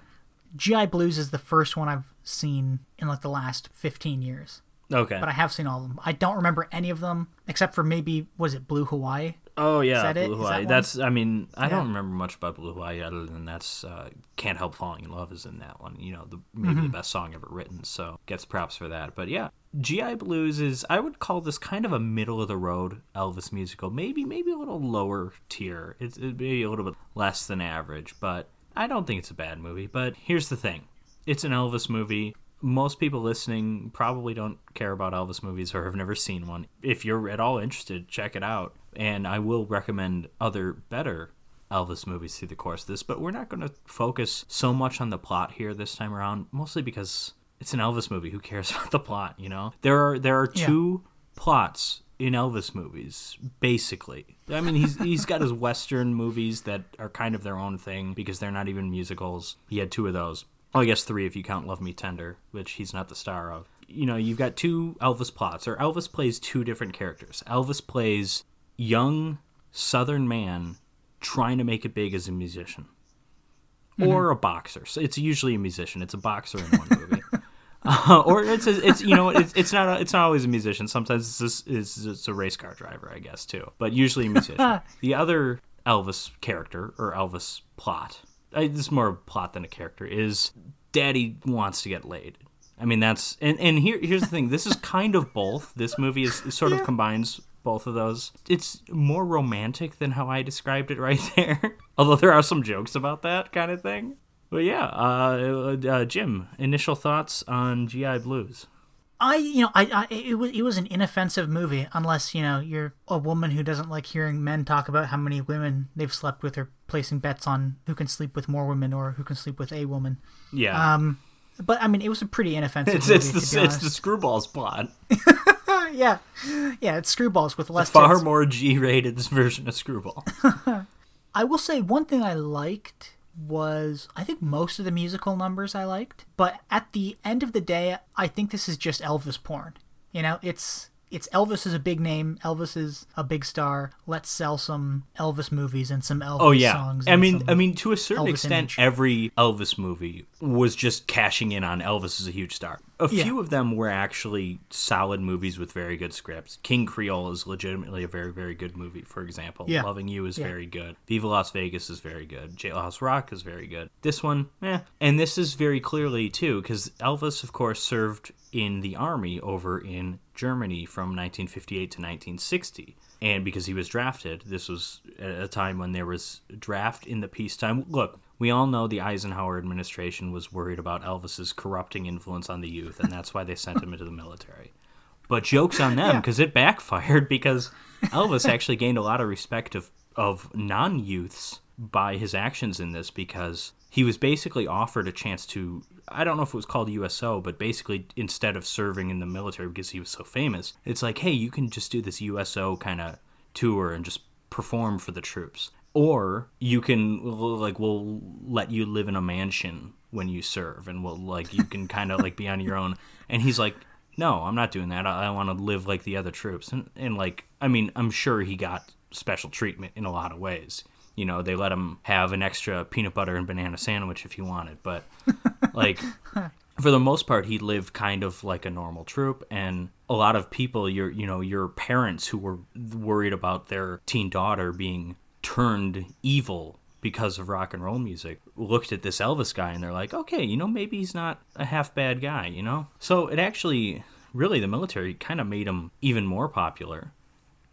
GI Blues is the first one I've seen in like the last 15 years, okay. but I have seen all of them. I don't remember any of them except for maybe was it Blue Hawaii? Oh yeah, that it? Blue that Hawaii. one? That's. I mean, I Yeah. don't remember much about Blue Hawaii other than that's uh, "Can't Help Falling in Love" is in that one. You know, the maybe Mm-hmm. the best song ever written. So gets props for that. But yeah, GI Blues is. I would call this kind of a middle of the road Elvis musical. Maybe maybe a little lower tier. It's it'd be a little bit less than average, but I don't think it's a bad movie. But here's the thing: it's an Elvis movie. Most people listening probably don't care about Elvis movies or have never seen one. If you're at all interested, check it out. And I will recommend other better Elvis movies through the course of this, but we're not going to focus so much on the plot here this time around, mostly because it's an Elvis movie. Who cares about the plot, you know? There are there are Yeah. two plots in Elvis movies, basically. I mean, he's he's got his western movies that are kind of their own thing because they're not even musicals. He had two of those. I guess three if you count Love Me Tender, which he's not the star of. You know, you've got two Elvis plots, or Elvis plays two different characters. Elvis plays young Southern man trying to make it big as a musician or a boxer. So it's usually a musician. It's a boxer in one movie. Uh, or it's a, it's you know it's, it's not a, it's not always a musician. Sometimes it's just, it's, it's a race car driver, I guess too. But usually a musician. the other Elvis character or Elvis plot, I, this is more a plot than a character, is Daddy wants to get laid. I mean that's and and here here's the thing. This is kind of both. This movie is sort of combines both of those. It's more romantic than how I described it right there. Although there are some jokes about that kind of thing. But yeah, uh, uh, Jim, initial thoughts on GI Blues? I, you know, I, I, it was, it was an inoffensive movie, unless you know you're a woman who doesn't like hearing men talk about how many women they've slept with, or placing bets on who can sleep with more women or who can sleep with a woman. Yeah. Um, but I mean, it was a pretty inoffensive. it's movie, it's the it's the. Screwballs plot. yeah, yeah, it's screwballs with less Far tits. more G-rated version of Screwball. I will say one thing I liked was I think most of the musical numbers I liked, but at the end of the day, I think this is just Elvis porn. You know, it's it's Elvis is a big name, Elvis is a big star. Let's sell some Elvis movies and some Elvis songs. Oh yeah, songs. I mean, I mean, to a certain Elvis extent, image. every Elvis movie was just cashing in on Elvis as a huge star. A Yeah. few of them were actually solid movies with very good scripts. King Creole is legitimately a very, very good movie. For example, Yeah. Loving You is Yeah. very good. Viva Las Vegas is very good. Jailhouse Rock is very good. This one, eh. And this is very clearly too, because Elvis, of course, served in the army over in Germany from 1958 to 1960 and because he was drafted this was a time when there was draft in the peacetime. Look we all know the eisenhower administration was worried about elvis's corrupting influence on the youth and that's why they sent him into the military. But jokes on them Yeah. because it backfired because elvis actually gained a lot of respect of, of non-youths by his actions in this because he was basically offered a chance to I don't know if it was called USO, but basically instead of serving in the military because he was so famous, it's like, hey, you can just do this USO kind of tour and just perform for the troops. Or you can like we'll let you live in a mansion when you serve and we'll like you can kind of like be on your own. And he's like, no, I'm not doing that. I, I want to live like the other troops. And and like I mean, I'm sure he got special treatment in a lot of ways. You know, they let him have an extra peanut butter and banana sandwich if he wanted, but like for the most part he lived kind of like a normal troop and a lot of people your you know your parents who were worried about their teen daughter being turned evil because of rock and roll music looked at this Elvis guy and they're like okay you know maybe he's not a half bad guy you know? So it actually really the military kind of made him even more popular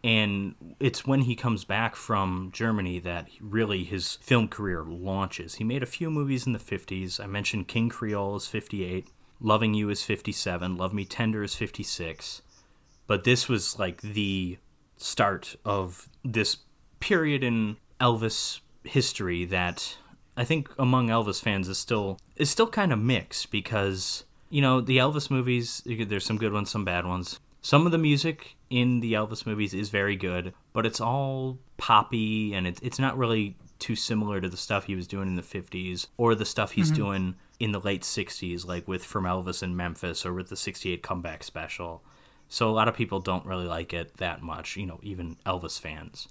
and it's when he comes back from Germany that really his film career launches. He made a few movies in the 50s. I mentioned King Creole is 58, Loving You is 57, Love Me Tender is 56. But this was like the start of this period in Elvis history that I think among Elvis fans is still is still kind of mixed because you know the Elvis movies there's some good ones some bad ones some of the music in the Elvis movies is very good but it's all poppy and it's it's not really too similar to the stuff he was doing in the 50s or the stuff he's mm-hmm. doing in the late 60s like with From Elvis in Memphis or with the 68 comeback special so a lot of people don't really like it that much you know even Elvis fans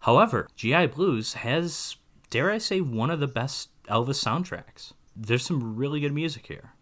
However, GI Blues has, dare I say, one of the best Elvis soundtracks. There's some really good music here.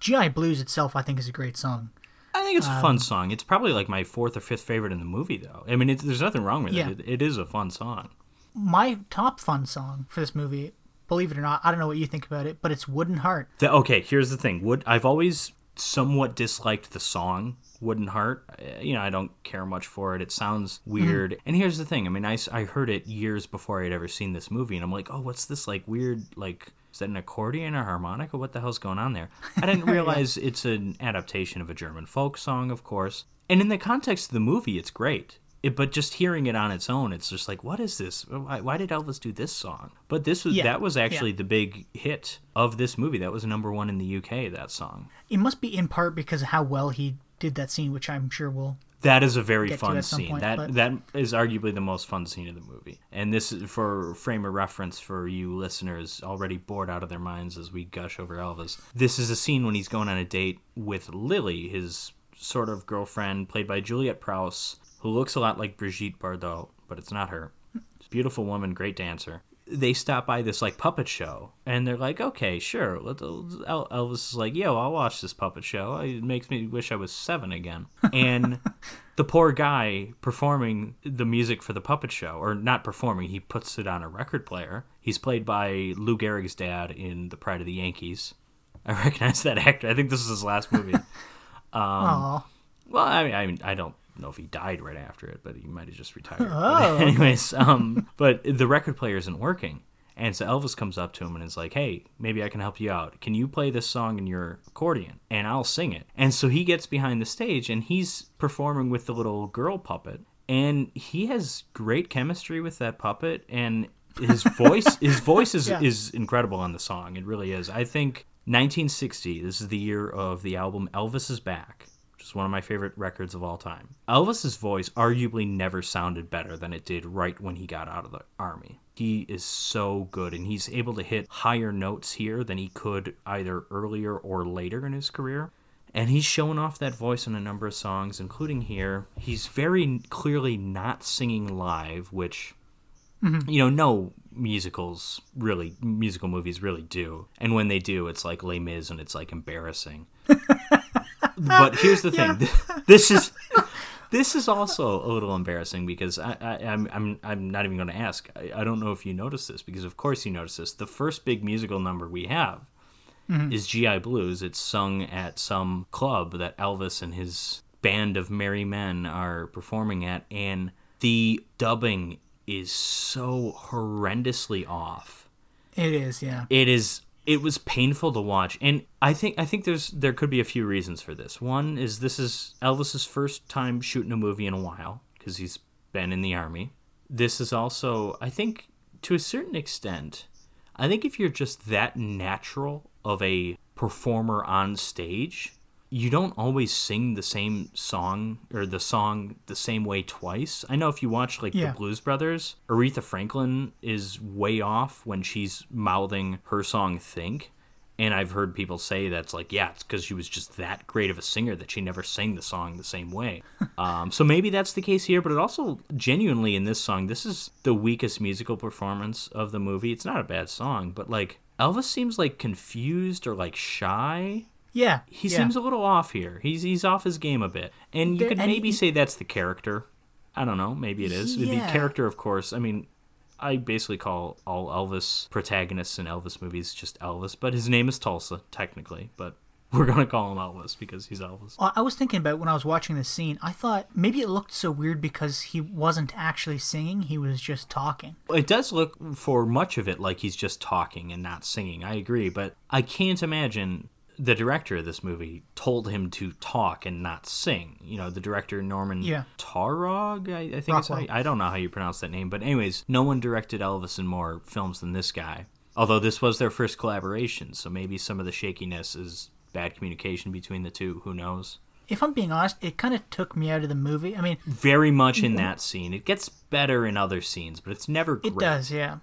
GI Blues itself, I think, is a great song. I think it's a fun song. It's probably like my fourth or fifth favorite in the movie, though. I mean, there's nothing wrong with Yeah. it. it. It is a fun song. My top fun song for this movie, believe it or not, I don't know what you think about it, but it's Wooden Heart. The, okay, here's the thing. Wood, I've always somewhat disliked the song Wooden Heart. Uh, You know, I don't care much for it. It sounds weird. And here's the thing. I mean, I, I heard it years before I'd ever seen this movie, and I'm like, oh, what's this like weird like? Is that an accordion or harmonica? What the hell's going on there? I didn't realize it's an adaptation of a German folk song, of course. And in the context of the movie, it's great. It, but just hearing it on its own, it's just like, what is this? Why, why did Elvis do this song? But this was Yeah, that was yeah. actually the big hit of this movie. That was number one in the UK. That song. It must be in part because of how well he did that scene, which I'm sure we'll That is a very fun scene. point, that but- that is arguably the most fun scene of the movie. And this is for frame of reference for you listeners already bored out of their minds as we gush over Elvis. This is a scene when he's going on a date with Lily, his sort of girlfriend, played by Juliette Prowse, who looks a lot like Brigitte Bardot, but it's not her. Beautiful woman, great dancer. They stop by this like puppet show, and they're like, "Okay, sure." Elvis is like, "Yo, I'll watch this puppet show. It makes me wish I was seven again." And the poor guy performing the music for the puppet show, or not performing, he puts it on a record player. He's played by Lou Gehrig's dad in The Pride of the Yankees. I recognize that actor. I think this is his last movie. Um, Aw. Well, I mean, I, mean, I don't know if he died right after it, but he might have just retired. Oh, But anyways, um, but the record player isn't working, and so Elvis comes up to him and is like, "Hey, maybe I can help you out. Can you play this song in your accordion, and I'll sing it?" And so he gets behind the stage and he's performing with the little girl puppet, and he has great chemistry with that puppet, and his voice, his voice is Yeah. is incredible on the song. It really is. I think 1960. This is the year of the album Elvis is Back is one of my favorite records of all time. Elvis's voice arguably never sounded better than it did right when he got out of the army. He is so good and he's able to hit higher notes here than he could either earlier or later in his career. And he's shown off that voice on a number of songs, including here. He's very clearly not singing live, which mm-hmm. you know, no musicals really, musical movies really do. And when they do, it's like Les Mis and it's like embarrassing. but here's the thing: this is this is also a little embarrassing because I, I, I'm I'm I'm not even going to ask. I, I don't know if you noticed this because of course you noticed this. The first big musical number we have mm-hmm. is GI Blues. It's sung at some club that Elvis and his band of merry men are performing at, and the dubbing is so horrendously off It is, yeah. it is it was painful to watch. And i think i think there's there could be a few reasons for this. One is this is elvis's first time shooting a movie in a while because he's been in the army. This is also i think to a certain extent i think if you're just that natural of a performer on stage you don't always sing the same song or the song the same way twice. I know if you watch like Yeah. the Blues Brothers, Aretha Franklin is way off when she's mouthing her song Think. And I've heard people say that's like, yeah, it's because she was just that great of a singer that she never sang the song the same way. um, so maybe that's the case here, but it also genuinely in this song, this is the weakest musical performance of the movie. It's not a bad song, but like Elvis seems like confused or like shy Yeah. he yeah. seems a little off here. He's he's off his game a bit, and you could and maybe he- say that's the character. I don't know. Maybe it is the Yeah. character. Of course, I mean, I basically call all Elvis protagonists in Elvis movies just Elvis, but his name is Tulsa technically. But we're gonna call him Elvis because he's Elvis. I was thinking about when I was watching this scene. I thought maybe it looked so weird because he wasn't actually singing; he was just talking. It does look for much of it like he's just talking and not singing. I agree, but I can't imagine the director of this movie told him to talk and not sing. You know, the director Norman Yeah. Taurog, I, I think it's how. I don't know how you pronounce that name, but anyways, no one directed Elvis in more films than this guy. Although this was their first collaboration, so maybe some of the shakiness is bad communication between the two. Who knows? If I'm being honest, it kind of took me out of the movie. I mean, Very much in mm-hmm. that scene. It gets better in other scenes, but it's never great. It does, yeah.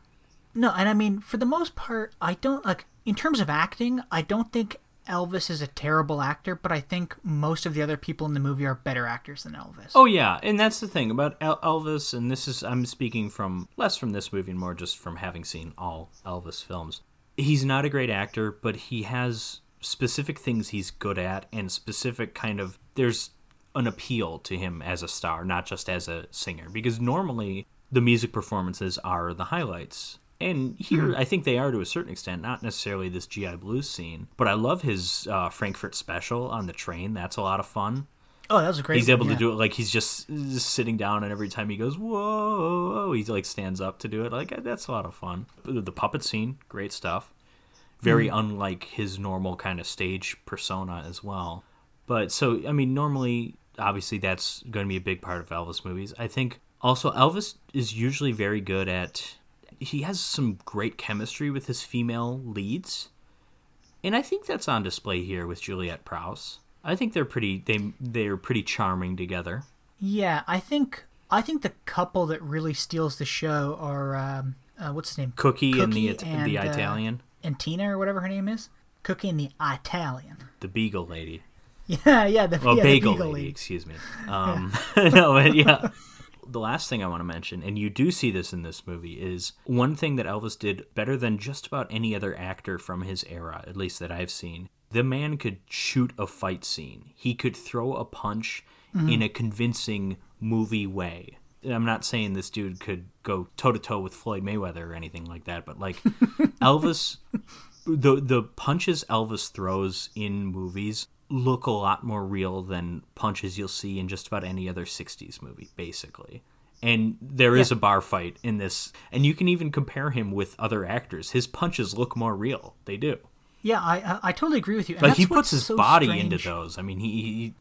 No, and I mean, for the most part, I don't like in terms of acting. I don't think Elvis is a terrible actor, but I think most of the other people in the movie are better actors than Elvis. Oh yeah, and that's the thing about El- Elvis, and this is I'm speaking from less from this movie and more just from having seen all Elvis films. He's not a great actor, but he has specific things he's good at and specific kind of there's an appeal to him as a star, not just as a singer. Because normally the music performances are the highlights. And here, I think they are to a certain extent, not necessarily this GI Blues scene, but I love his uh, Frankfurt special on the train. That's a lot of fun Oh, that was a great. he's one, able yeah. to do it like he's just, just sitting down and every time he goes whoa he like stands up to do it like that's a lot of fun the puppet scene great stuff very Mm. unlike his normal kind of stage persona as well but so i mean normally obviously that's going to be a big part of elvis movies i think also elvis is usually very good at he has some great chemistry with his female leads and I think that's on display here with Juliette Prowse. I think they're pretty they they're pretty charming together. Yeah, I think I think the couple that really steals the show are um, uh, what's his name? Cookie, and the Cookie It- the and, uh, Italian, and Tina or whatever her name is. Cookie and the Italian. the Beagle lady. Yeah, yeah, the, Well, yeah, the bagel, Beagle lady, lady. excuse me. Um, no, but yeah. The last thing I want to mention, and you do see this in this movie, is one thing that Elvis did better than just about any other actor from his era, at least that I've seen. The man could shoot a fight scene. He could throw a punch mm-hmm. in a convincing movie way. I'm not saying this dude could go toe to toe with Floyd Mayweather or anything like that, but like Elvis the the punches Elvis throws in movies look a lot more real than punches you'll see in just about any other 60s movie basically. And there is a bar fight in this and you can even compare him with other actors. His punches look more real. They do. Yeah, I, I I totally agree with you. And like he puts his so body strange. into those. I mean he, he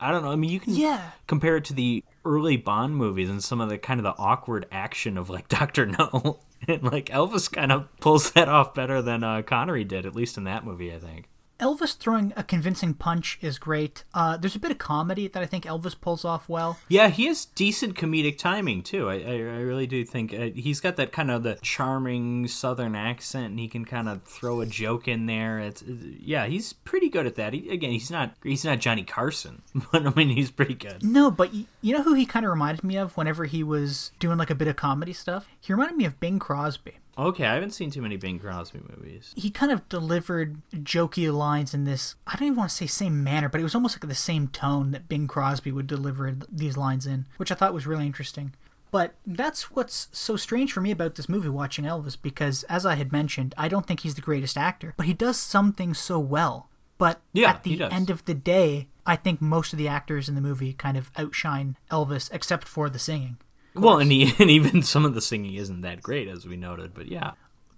i don't know. I mean you can Yeah. compare it to the early bond movies and some of the kind of the awkward action of like dr no and like elvis kind of pulls that off better than uh, connery did at least in that movie i think Elvis throwing a convincing punch is great. Uh, there's a bit of comedy that I think Elvis pulls off well. Yeah, he has decent comedic timing too. I, I, I really do think uh, he's got that kind of the charming Southern accent, and he can kind of throw a joke in there. It's, it's- yeah, he's pretty good at that. He, again, he's not he's not Johnny Carson, but I mean he's pretty good. No, but y- you know who he kind of reminded me of whenever he was doing like a bit of comedy stuff? He reminded me of Bing Crosby. Okay, I haven't seen too many Bing Crosby movies. He kind of delivered jokey lines in this, I don't even want to say same manner, but it was almost like the same tone that Bing Crosby would deliver these lines in, which I thought was really interesting. But that's what's so strange for me about this movie, watching Elvis, because as I had mentioned, I don't think he's the greatest actor, but he does some things so well. But Yeah, at the end of the day, I think most of the actors in the movie kind of outshine Elvis, except for the singing. Well, and, he, and even some of the singing isn't that great, as we noted. But yeah.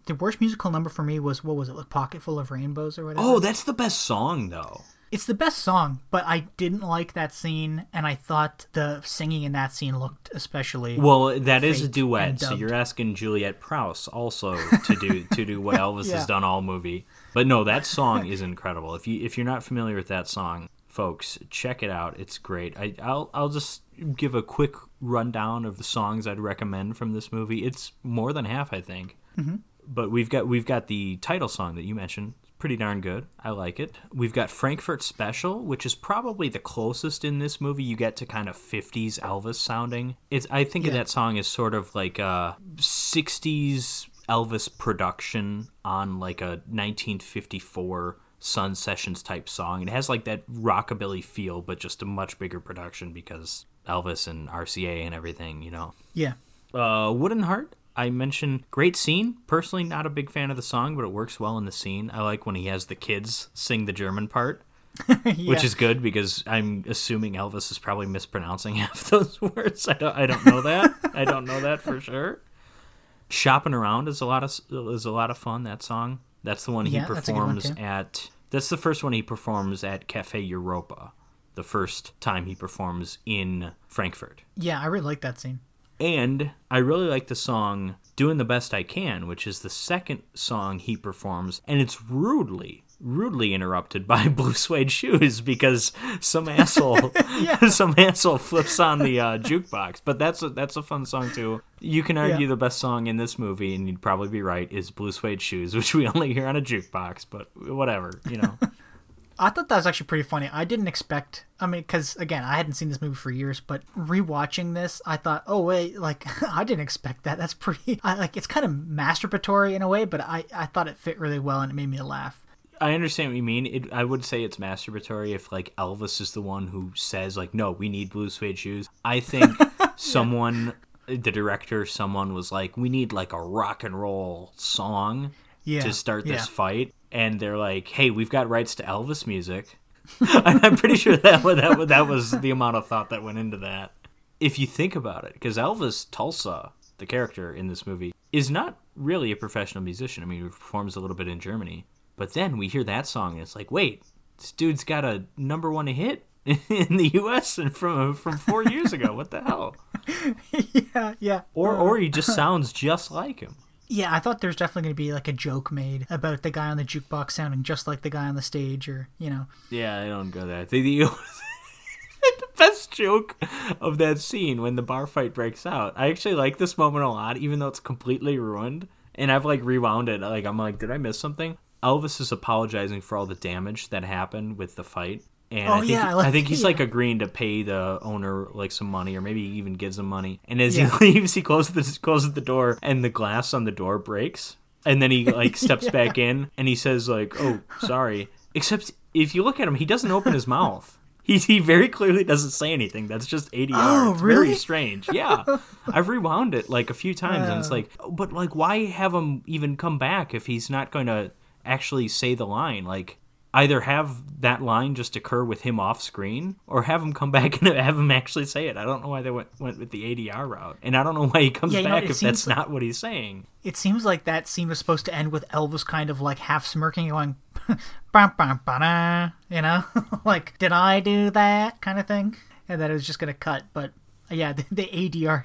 The worst musical number for me was what was it, like Pocket Full of Rainbows or whatever? Oh, that's the best song though. It's the best song, but I didn't like that scene, and I thought the singing in that scene looked especially. Well, that is a duet, so you're asking Juliette Prowse also to do to do what Elvis Yeah. has done all movie. But no, that song is incredible. If you if you're not familiar with that song, folks, check it out. It's great. I, I'll I'll just give a quick rundown of the songs I'd recommend from this movie. It's more than half, I think. Mm-hmm. But we've got we've got the title song that you mentioned. Pretty darn good. I like it. We've got Frankfurt Special, which is probably the closest in this movie you get to kind of 50s Elvis sounding. It's I think of that song as sort of like a 60s Elvis production on like a 1954 Sun Sessions type song. It has like that rockabilly feel, but just a much bigger production because Elvis and RCA and everything, you know. yeah. Uh, Wooden Heart. I mentioned great scene. Personally, not a big fan of the song, but it works well in the scene. I like when he has the kids sing the German part, which is good because I'm assuming Elvis is probably mispronouncing half those words. I don't, I don't know that. I don't know that for sure. Shopping around is a lot of is a lot of fun. That song. That's the one he Yeah, that's performs too. at. That's the first one he performs at Cafe Europa. The first time he performs in Frankfurt. Yeah, I really like that scene. And I really like the song Doing the Best I Can, which is the second song he performs, and it's rudely, rudely interrupted by Blue Suede Shoes because some asshole some asshole flips on the uh, jukebox. But that's a, that's a fun song too. You can argue Yeah. the best song in this movie, and you'd probably be right, is Blue Suede Shoes, which we only hear on a jukebox, but whatever, you know. I thought that was actually pretty funny. I didn't expect. I mean, because again, I hadn't seen this movie for years, but rewatching this, I thought, oh wait, like I didn't expect that. That's pretty. I like it's kind of masturbatory in a way, but I I thought it fit really well and it made me laugh. I understand what you mean. It, I would say it's masturbatory if like Elvis is the one who says like, "No, we need blue suede shoes." I think someone, the director, someone was like, "We need like a rock and roll song Yeah, to start this yeah. fight," and they're like, "Hey, we've got rights to Elvis music." I'm pretty sure that that that was the amount of thought that went into that. If you think about it, because Elvis Tulsa, the character in this movie, is not really a professional musician. I mean, he performs a little bit in Germany, but then we hear that song, and it's like, wait, this dude's got a number one hit in the U.S. and from from four years ago. What the hell? yeah, yeah. Or or he uh-huh. just sounds just like him. Yeah, I thought there's definitely going to be like a joke made about the guy on the jukebox sounding just like the guy on the stage, or you know. Yeah, I don't go there. The, the, best joke of that scene when the bar fight breaks out. I actually like this moment a lot, even though it's completely ruined. And I've like rewound it. Like I'm like, did I miss something? Elvis is apologizing for all the damage that happened with the fight. And Oh, I think, yeah, I like- I think he's like agreeing to pay the owner like some money, or maybe he even gives him money. And as Yeah. he leaves, he closes the closes the door, and the glass on the door breaks. And then he like steps back in, and he says like, "Oh, sorry." Except if you look at him, he doesn't open his mouth. He, he very clearly doesn't say anything. That's just ADR. Oh, it's really? very strange. Yeah. I've rewound it like a few times and it's uh. like, oh, but like, why have him even come back if he's not going to actually say the line? Like, either have that line just occur with him off screen or have him come back and have him actually say it. I don't know why they went, went with the ADR route. And I don't know why he comes Yeah, you know, back if that's like- not what he's saying. It seems like that scene was supposed to end with Elvis kind of like half smirking, going, "Bum, bum, ba-da," you know, like "Did I do that?" kind of thing, and that it was just gonna cut. But yeah, the, the ADR.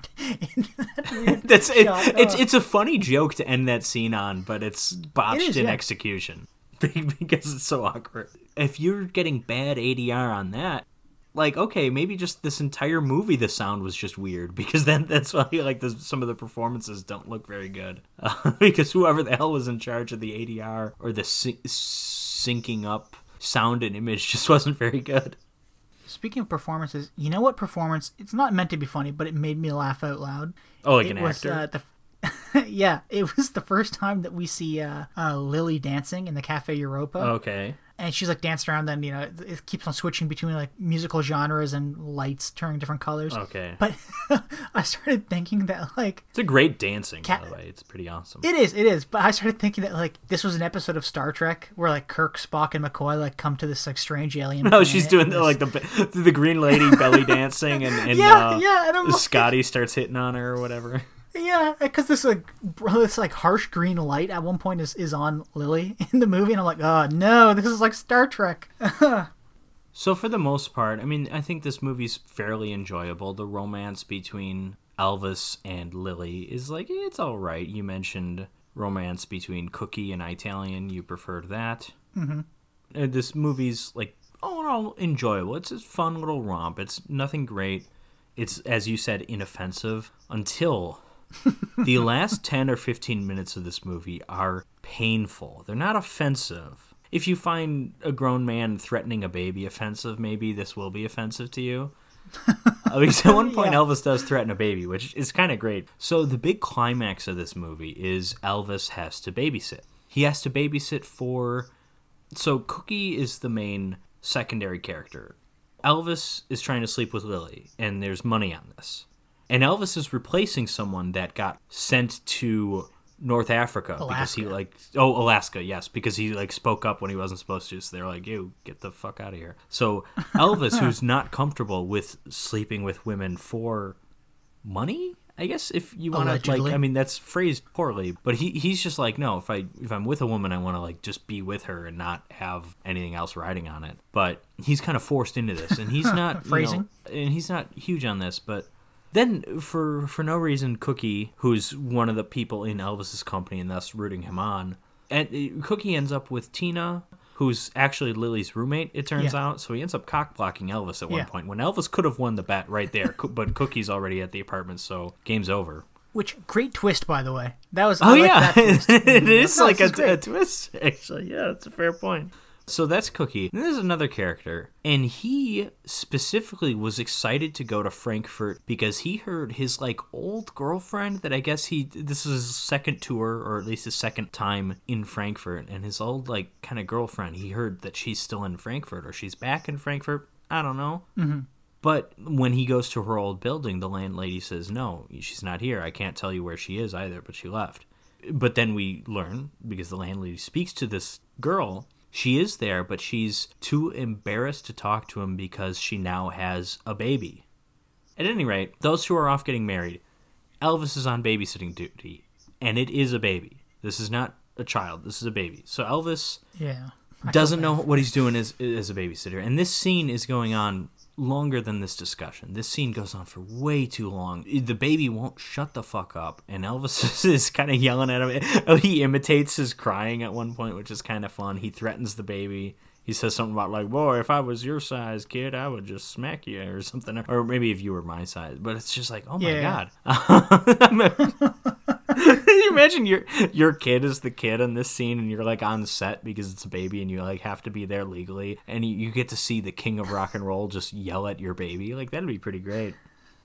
That's it, it's Uh. it's a funny joke to end that scene on, but it's botched It is, in yeah. execution because it's so awkward. If you're getting bad ADR on that, like okay, maybe just this entire movie the sound was just weird because then that's why like the, some of the performances don't look very good uh, because whoever the hell was in charge of the ADR or the sy- syncing up sound and image just wasn't very good. Speaking of performances, you know what performance? It's not meant to be funny, but it made me laugh out loud. Oh, like it an was, actor. Uh, the, yeah, it was the first time that we see uh, uh, Lily dancing in the Cafe Europa. okay. and she's like dancing around. Then you know it, keeps on switching between like musical genres and lights turning different colors. Okay. But I started thinking that like It's a great dancing, Cat- by the way. It's pretty awesome. it is, it is. But I started thinking that like this was an episode of Star Trek where like Kirk, Spock, and McCoy like come to this like strange alien. No, she's doing the, like the the green lady belly dancing, and, and Yeah, uh, yeah, and I'm like- Scotty starts hitting on her or whatever. Yeah, because this like this like harsh green light at one point is is on Lily in the movie, and I'm like, oh no, this is like Star Trek. So for the most part, I mean, I think this movie's fairly enjoyable. The romance between Elvis and Lily is like it's all right. You mentioned romance between Cookie and Italian. You preferred that. Mm-hmm. this movie's like all in all enjoyable. It's a fun little romp. It's nothing great. It's as you said, inoffensive until the last 10 or 15 minutes of this movie are painful. They're not offensive. If you find a grown man threatening a baby offensive, maybe this will be offensive to you. At least at one point, Yeah. Elvis does threaten a baby, which is kind of great. So, the big climax of this movie is Elvis has to babysit. He has to babysit for. So, Cookie is the main secondary character. Elvis is trying to sleep with Lily, and there's money on this. And Elvis is replacing someone that got sent to North Africa because he like oh Alaska yes because he like spoke up when he wasn't supposed to. So they're like you get the fuck out of here. So Elvis who's not comfortable with sleeping with women for money I guess if you want to like I mean that's phrased poorly but he he's just like no if I if I'm with a woman I want to like just be with her and not have anything else riding on it. But he's kind of forced into this and he's not you know, Phrasing. and he's not huge on this, but then for for no reason, Cookie, who's one of the people in Elvis's company and thus rooting him on, and uh, Cookie ends up with Tina, who's actually Lily's roommate. It turns Yeah. out, so he ends up cock blocking Elvis at one Yeah. point when Elvis could have won the bet right there, but Cookie's already at the apartment, so game's over. Which great twist, by the way. That was Oh I yeah, that twist. it is No, like a, a twist. Actually, yeah, that's a fair point. So that's Cookie. And there's another character, and he specifically was excited to go to Frankfurt because he heard his like old girlfriend that I guess he this is his second tour or at least his second time in Frankfurt, and his old like kind of girlfriend. He heard that she's still in Frankfurt or she's back in Frankfurt. I don't know. Mm-hmm. But when he goes to her old building, the landlady says, No, she's not here. I can't tell you where she is either, but she left. But then we learn, because the landlady speaks to this girl, she is there, but she's too embarrassed to talk to him because she now has a baby. At any rate, those who are off getting married. Elvis is on babysitting duty, and it is a baby. This is not a child, this is a baby. So Elvis Yeah. Doesn't know what he's doing as as a babysitter. And this scene is going on longer than this discussion. This scene goes on for way too long. The baby won't shut the fuck up, and Elvis is kind of yelling at him. Oh, he imitates his crying at one point, which is kind of fun. He threatens the baby. He says something about like, "Boy, if I was your size, kid, I would just smack you," or something. Or maybe if you were my size. But it's just like, oh my Yeah. god. Can you imagine your your kid is the kid in this scene and you're like on set because it's a baby and you like have to be there legally and you, you get to see the king of rock and roll just yell at your baby like that'd be pretty great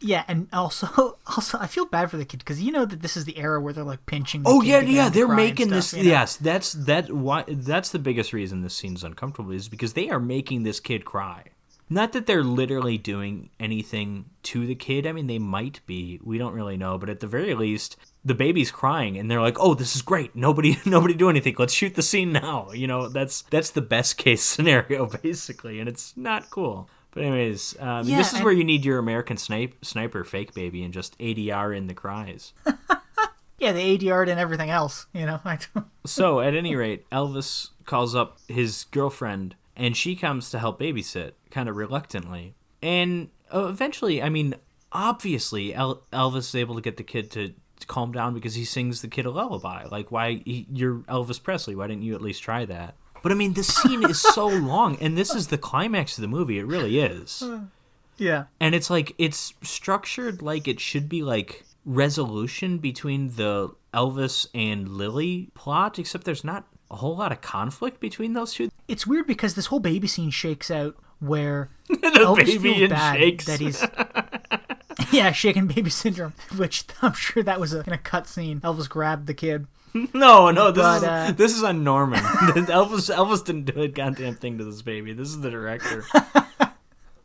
Yeah, and also, also, I feel bad for the kid because you know that this is the era where they're like pinching. The oh yeah yeah they're making stuff, this you know? yes that's that why that's the biggest reason this scene's uncomfortable is because they are making this kid cry not that they're literally doing anything to the kid i mean they might be we don't really know but at the very least the baby's crying and they're like oh this is great. Nobody nobody do anything. Let's shoot the scene now. You know that's that's the best case scenario basically and it's not cool. But anyways um, Yeah, this is and- where you need your american snipe, sniper fake baby and just adr in the cries. Yeah, the ADR and everything else. You know, I don't- So, at any rate, Elvis calls up his girlfriend and she comes to help babysit, kind of reluctantly. And uh, eventually, I mean, obviously, El- Elvis is able to get the kid to calm down because he sings the kid a lullaby. Like, why? He, you're Elvis Presley. Why didn't you at least try that? But I mean, this scene is so long, and this is the climax of the movie. It really is. Uh, yeah. And it's like, it's structured like it should be like resolution between the Elvis and Lily plot, except there's not a whole lot of conflict between those two. It's weird because this whole baby scene shakes out where the Elvis baby feels bad shakes. that he's yeah shaking baby syndrome, which I'm sure that was a, in a cut scene. Elvis grabbed the kid. no, no, this But, is uh, this is on Norman. Elvis Elvis didn't do a goddamn thing to this baby. This is the director.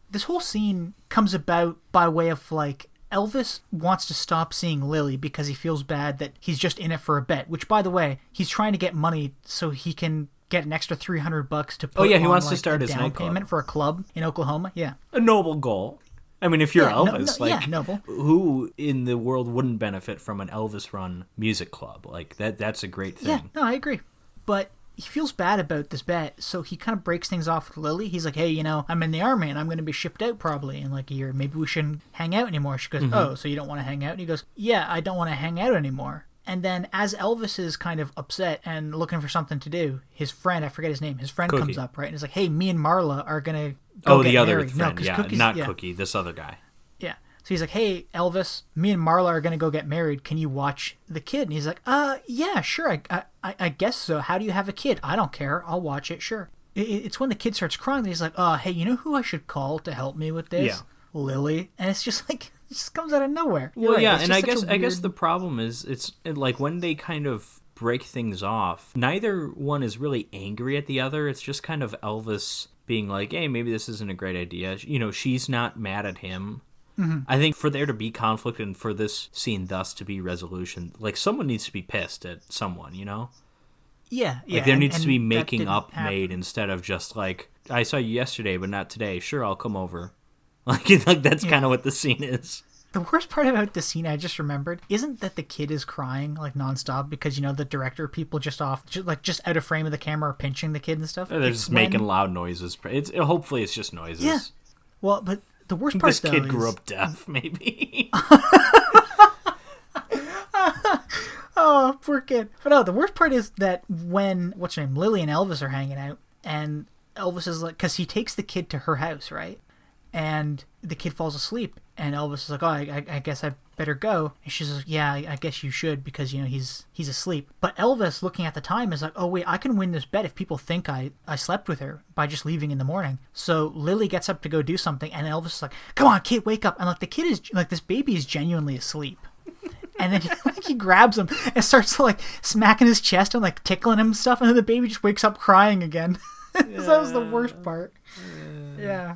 This whole scene comes about by way of like Elvis wants to stop seeing Lily because he feels bad that he's just in it for a bet. Which, by the way, he's trying to get money so he can get an extra three hundred bucks to put. Oh, yeah, he on, wants to start his down nightclub. payment for a club in Oklahoma. Yeah, a noble goal. I mean, if you're Yeah, Elvis, no- yeah, like noble. who in the world wouldn't benefit from an Elvis-run music club? Like that that's a great thing. yeah, no, I agree. But he feels bad about this bet, so he kind of breaks things off with Lily. He's like, "Hey, you know, I'm in the army and I'm going to be shipped out probably in like a year. Maybe we shouldn't hang out anymore." She goes, Mm-hmm. "Oh, so you don't want to hang out?" And he goes, "Yeah, I don't want to hang out anymore." And then, as Elvis is kind of upset and looking for something to do, his friend, I forget his name, his friend Cookie. comes up, right? And he's like, hey, me and Marla are going to go Oh, get the other married. friend, 'cause yeah, not yeah. Cookie, this other guy. Yeah. So he's like, "Hey, Elvis, me and Marla are gonna go get married. Can you watch the kid?" And he's like, "Uh, yeah, sure. I, I, I guess so. How do you have a kid? I don't care. I'll watch it. Sure." It, it- it's when the kid starts crying that he's like, "Uh, hey, you know who I should call to help me with this? Yeah. Lily." And it's just like it just comes out of nowhere. You're Well, right, yeah, and I guess I guess the problem is it's like when they kind of break things off, neither one is really angry at the other. It's just kind of Elvis being like, "Hey, maybe this isn't a great idea." You know, she's not mad at him. Mm-hmm. I think for there to be conflict and for this scene thus to be resolution, like someone needs to be pissed at someone, you know? yeah, yeah. Like there and- needs to be making up happen. made instead of just like, "I saw you yesterday, but not today. Sure, I'll come over." Like, like that's kind of what the scene is. The worst part about the scene I just remembered isn't that the kid is crying like nonstop because you know the director people just off just, like just out of frame of the camera are pinching the kid and stuff. They're It's just when- making loud noises. It's hopefully it's just noises. Yeah. Well, but the worst part This though kid grew is- up deaf, maybe. Oh, poor kid. But no, the worst part is that when what's her name, Lily and Elvis are hanging out, and Elvis is like, because he takes the kid to her house, right? And the kid falls asleep, and Elvis is like, "Oh, I, I, guess I better go." And she's like, "Yeah, I, guess you should because you know he's he's asleep." But Elvis, looking at the time, is like, "Oh wait, I can win this bet if people think I I slept with her by just leaving in the morning." So Lily gets up to go do something, and Elvis is like, "Come on, kid, wake up!" And like the kid is like this baby is genuinely asleep and then he, like, he grabs him and starts like smacking his chest and like tickling him and stuff, and then the baby just wakes up crying again. so that was the worst part. Yeah, yeah,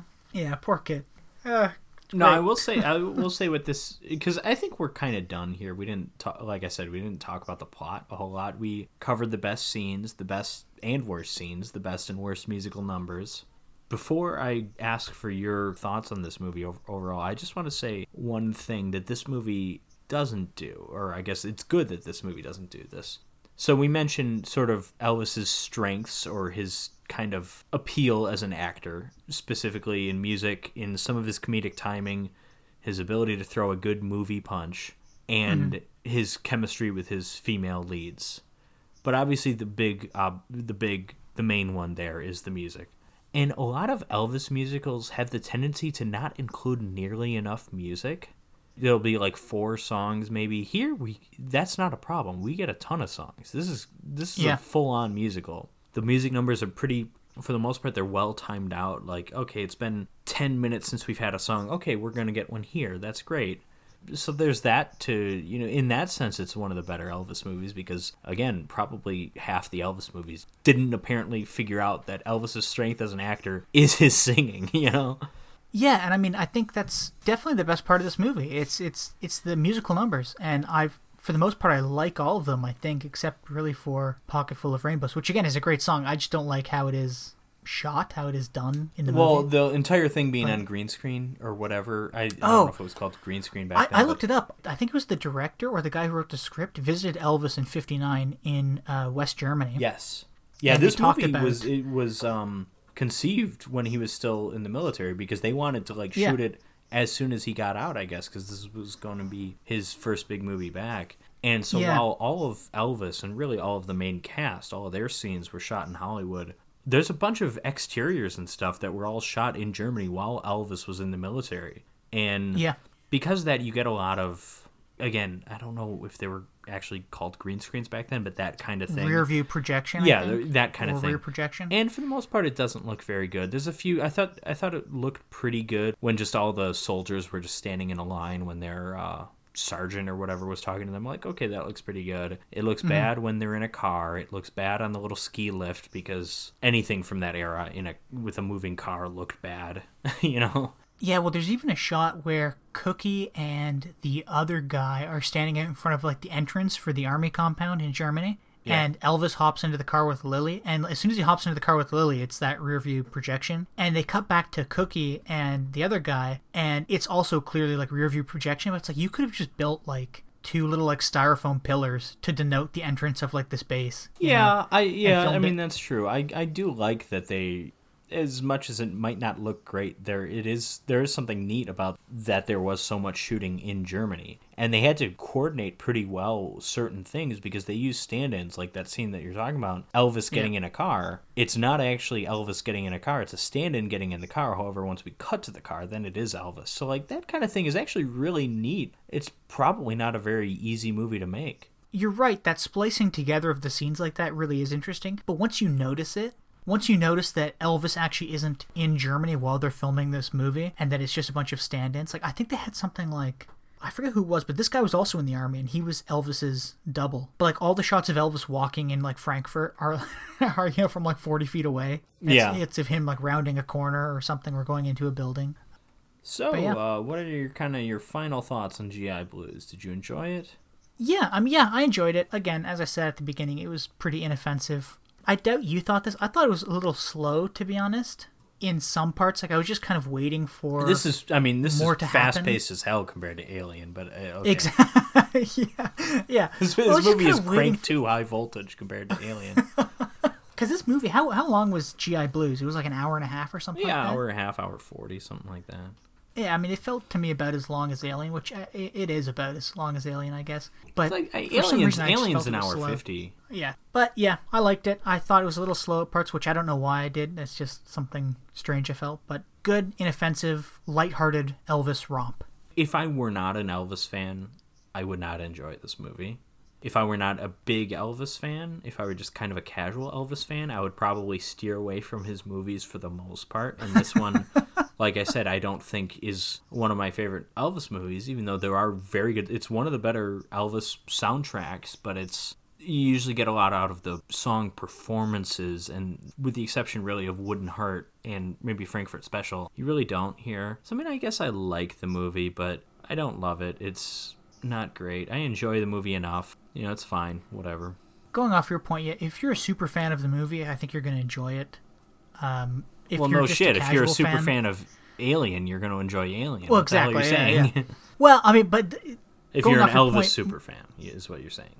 poor kid. Uh, no, I will say I will say with this because I think we're kind of done here. We didn't talk, like I said, we didn't talk about the plot a whole lot. We covered the best scenes, the best and worst scenes, the best and worst musical numbers. Before I ask for your thoughts on this movie overall, I just want to say one thing that this movie doesn't do, or I guess it's good that this movie doesn't do this. So we mentioned sort of Elvis's strengths or his kind of appeal as an actor, specifically in music, in some of his comedic timing, his ability to throw a good movie punch, and mm-hmm. his chemistry with his female leads. But obviously, the big, uh, the big, the main one there is the music. And a lot of Elvis musicals have the tendency to not include nearly enough music. There'll be like four songs maybe. Here we that's not a problem. We get a ton of songs. This is this is yeah. a full on musical. The music numbers are pretty for the most part they're well timed out. Like, okay, it's been 10 minutes since we've had a song. Okay, we're going to get one here. That's great so there's that to you know in that sense it's one of the better elvis movies because again probably half the elvis movies didn't apparently figure out that elvis's strength as an actor is his singing you know yeah and i mean i think that's definitely the best part of this movie it's it's it's the musical numbers and i've for the most part i like all of them i think except really for pocket full of rainbows which again is a great song i just don't like how it is shot, how it is done in the well, movie. Well, the entire thing being but, on green screen or whatever. I, I don't know oh. if it was called green screen back I, then. I looked it up. I think it was the director or the guy who wrote the script visited Elvis in '59 in uh, West Germany. Yes. Yeah, and this movie about... was it was um, conceived when he was still in the military because they wanted to like shoot yeah. it as soon as he got out, I guess, because this was going to be his first big movie back. And so yeah. while all of Elvis and really all of the main cast, all of their scenes were shot in Hollywood, there's a bunch of exteriors and stuff that were all shot in Germany while Elvis was in the military. And yeah. because of that you get a lot of again, I don't know if they were actually called green screens back then, but that kind of thing. Rear view projection. Yeah, that kind or of thing. Rear projection. And for the most part, it doesn't look very good. There's a few. I thought I thought it looked pretty good when just all the soldiers were just standing in a line when they're uh, sergeant or whatever was talking to them like okay that looks pretty good it looks mm-hmm. bad when they're in a car it looks bad on the little ski lift because anything from that era in a with a moving car looked bad you know yeah well there's even a shot where cookie and the other guy are standing out in front of like the entrance for the army compound in germany yeah. And Elvis hops into the car with Lily, and as soon as he hops into the car with Lily, it's that rear view projection. And they cut back to Cookie and the other guy, and it's also clearly like rear view projection, but it's like you could have just built like two little like styrofoam pillars to denote the entrance of like the space. Yeah, know, I yeah, I mean it. that's true. I I do like that they as much as it might not look great, there it is. There is something neat about that. There was so much shooting in Germany, and they had to coordinate pretty well certain things because they used stand-ins, like that scene that you're talking about. Elvis getting yeah. in a car. It's not actually Elvis getting in a car. It's a stand-in getting in the car. However, once we cut to the car, then it is Elvis. So like that kind of thing is actually really neat. It's probably not a very easy movie to make. You're right. That splicing together of the scenes like that really is interesting. But once you notice it, once you notice that Elvis actually isn't in Germany while they're filming this movie and that it's just a bunch of stand-ins, like I think they had something like I forget who it was, but this guy was also in the army and he was Elvis's double. But like all the shots of Elvis walking in like Frankfurt are are you know from like 40 feet away. It's, yeah, it's of him like rounding a corner or something or going into a building. So, yeah. uh, what are your kind of your final thoughts on GI Blues? Did you enjoy it? Yeah, I mean, yeah, I enjoyed it. Again, as I said at the beginning, it was pretty inoffensive. I doubt you thought this. I thought it was a little slow, to be honest. In some parts, like I was just kind of waiting for. This is, I mean, this more is fast paced as hell compared to Alien, but uh, okay. exactly, yeah, yeah. This, this movie is cranked too high voltage compared to Alien. Because this movie, how how long was GI Blues? It was like an hour and a half or something. Yeah, like hour and a half, hour forty, something like that. Yeah, I mean, it felt to me about as long as Alien, which uh, it is about as long as Alien, I guess. But like, Aliens, reason, Alien's an hour slow. fifty. Yeah, but yeah, I liked it. I thought it was a little slow at parts, which I don't know why I did. That's just something strange I felt. But good, inoffensive, light-hearted Elvis romp. If I were not an Elvis fan, I would not enjoy this movie. If I were not a big Elvis fan, if I were just kind of a casual Elvis fan, I would probably steer away from his movies for the most part. And this one like I said, I don't think is one of my favorite Elvis movies, even though there are very good. It's one of the better Elvis soundtracks, but it's you usually get a lot out of the song performances, and with the exception really of Wooden Heart and maybe Frankfurt Special, you really don't hear. So I mean, I guess I like the movie, but I don't love it. It's not great. I enjoy the movie enough. You know, it's fine. Whatever. Going off your point, yeah, if you're a super fan of the movie, I think you're going to enjoy it. Um, if well, no shit. If you're a super fan, fan, of Alien, you're going to enjoy Alien. Well, exactly. You're saying. Yeah. well, I mean, but if you're an Elvis point, super fan, is what you're saying.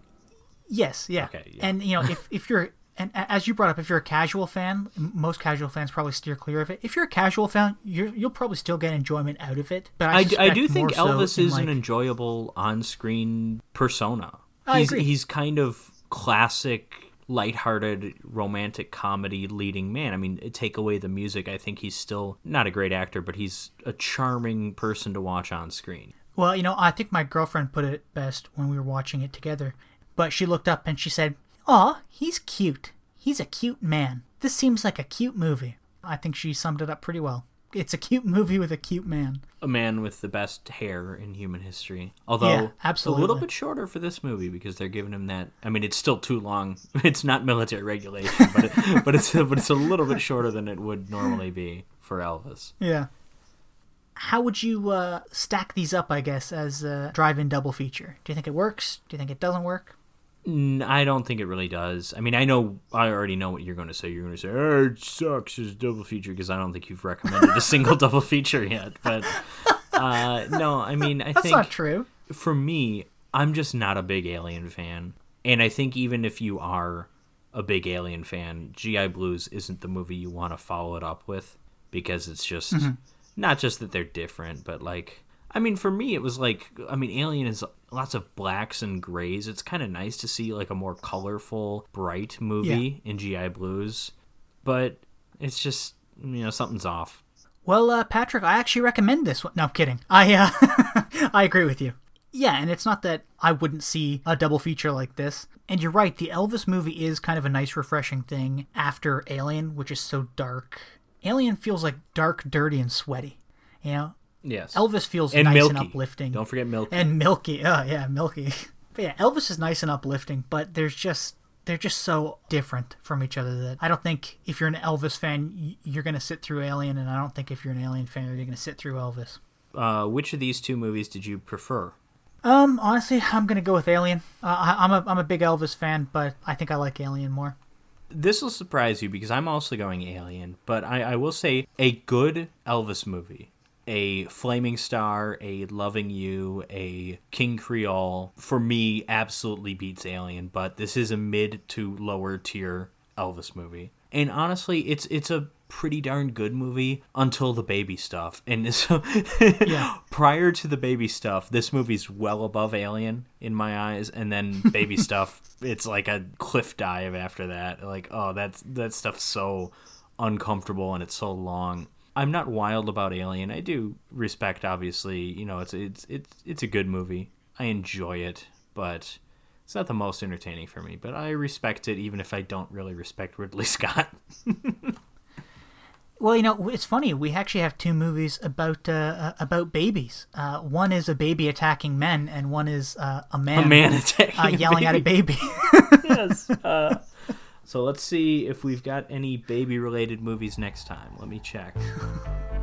Yes. Yeah. Okay. Yeah. And you know, if if you're and as you brought up, if you're a casual fan, most casual fans probably steer clear of it. If you're a casual fan, you will probably still get enjoyment out of it. But I, I, I do think Elvis so is like, an enjoyable on-screen persona. I he's, agree. He's kind of classic lighthearted romantic comedy leading man. I mean, take away the music, I think he's still not a great actor, but he's a charming person to watch on screen. Well, you know, I think my girlfriend put it best when we were watching it together. But she looked up and she said, Aw, he's cute. He's a cute man. This seems like a cute movie. I think she summed it up pretty well. It's a cute movie with a cute man. A man with the best hair in human history. Although yeah, absolutely. a little bit shorter for this movie because they're giving him that. I mean, it's still too long. It's not military regulation, but it, but it's but it's a little bit shorter than it would normally be for Elvis. Yeah. How would you uh, stack these up? I guess as a drive-in double feature. Do you think it works? Do you think it doesn't work? I don't think it really does. I mean, I know I already know what you're going to say. You're going to say, "Oh, it sucks as a double feature" because I don't think you've recommended a single double feature yet. But uh, no, I mean, I That's think not true. For me, I'm just not a big Alien fan, and I think even if you are a big Alien fan, GI Blues isn't the movie you want to follow it up with because it's just mm-hmm. not just that they're different, but like I mean, for me, it was like, I mean, Alien is lots of blacks and grays. It's kind of nice to see like a more colorful, bright movie yeah. in GI Blues, but it's just, you know, something's off. Well, uh, Patrick, I actually recommend this one. No, I'm kidding. I, uh, I agree with you. Yeah, and it's not that I wouldn't see a double feature like this. And you're right, the Elvis movie is kind of a nice, refreshing thing after Alien, which is so dark. Alien feels like dark, dirty, and sweaty. You know, Yes. Elvis feels and nice milky. and uplifting. Don't forget Milky. And Milky. Oh yeah, Milky. But yeah, Elvis is nice and uplifting, but there's just they're just so different from each other that I don't think if you're an Elvis fan you're going to sit through Alien, and I don't think if you're an Alien fan you're going to sit through Elvis. Uh, which of these two movies did you prefer? Um, honestly, I'm going to go with Alien. Uh, I, I'm a I'm a big Elvis fan, but I think I like Alien more. This will surprise you because I'm also going Alien, but I, I will say a good Elvis movie a Flaming Star, a Loving You, a King Creole, for me, absolutely beats Alien, but this is a mid to lower tier Elvis movie. And honestly, it's it's a pretty darn good movie until the baby stuff. And so yeah. prior to the baby stuff, this movie's well above Alien in my eyes, and then baby stuff, it's like a cliff dive after that. Like, oh, that's that stuff's so uncomfortable and it's so long. I'm not wild about Alien. I do respect, obviously. You know, it's it's it's it's a good movie. I enjoy it, but it's not the most entertaining for me. But I respect it, even if I don't really respect Ridley Scott. well, you know, it's funny. We actually have two movies about uh, uh, about babies. Uh, one is a baby attacking men, and one is uh, a man, a man attacking uh, yelling at a baby. yes. So let's see if we've got any baby related movies next time. Let me check.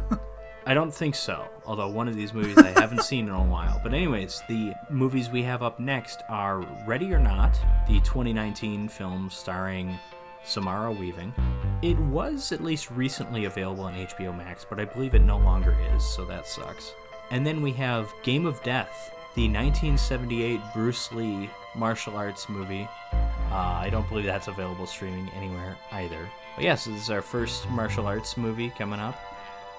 I don't think so, although one of these movies I haven't seen in a while. But, anyways, the movies we have up next are Ready or Not, the 2019 film starring Samara Weaving. It was at least recently available on HBO Max, but I believe it no longer is, so that sucks. And then we have Game of Death, the 1978 Bruce Lee martial arts movie. Uh, I don't believe that's available streaming anywhere either. But yeah, so this is our first martial arts movie coming up.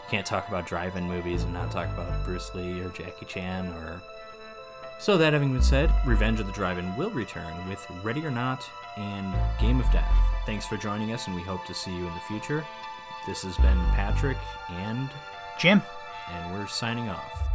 You can't talk about drive-in movies and not talk about Bruce Lee or Jackie Chan or. So that having been said, Revenge of the Drive-In will return with Ready or Not and Game of Death. Thanks for joining us, and we hope to see you in the future. This has been Patrick and Jim, and we're signing off.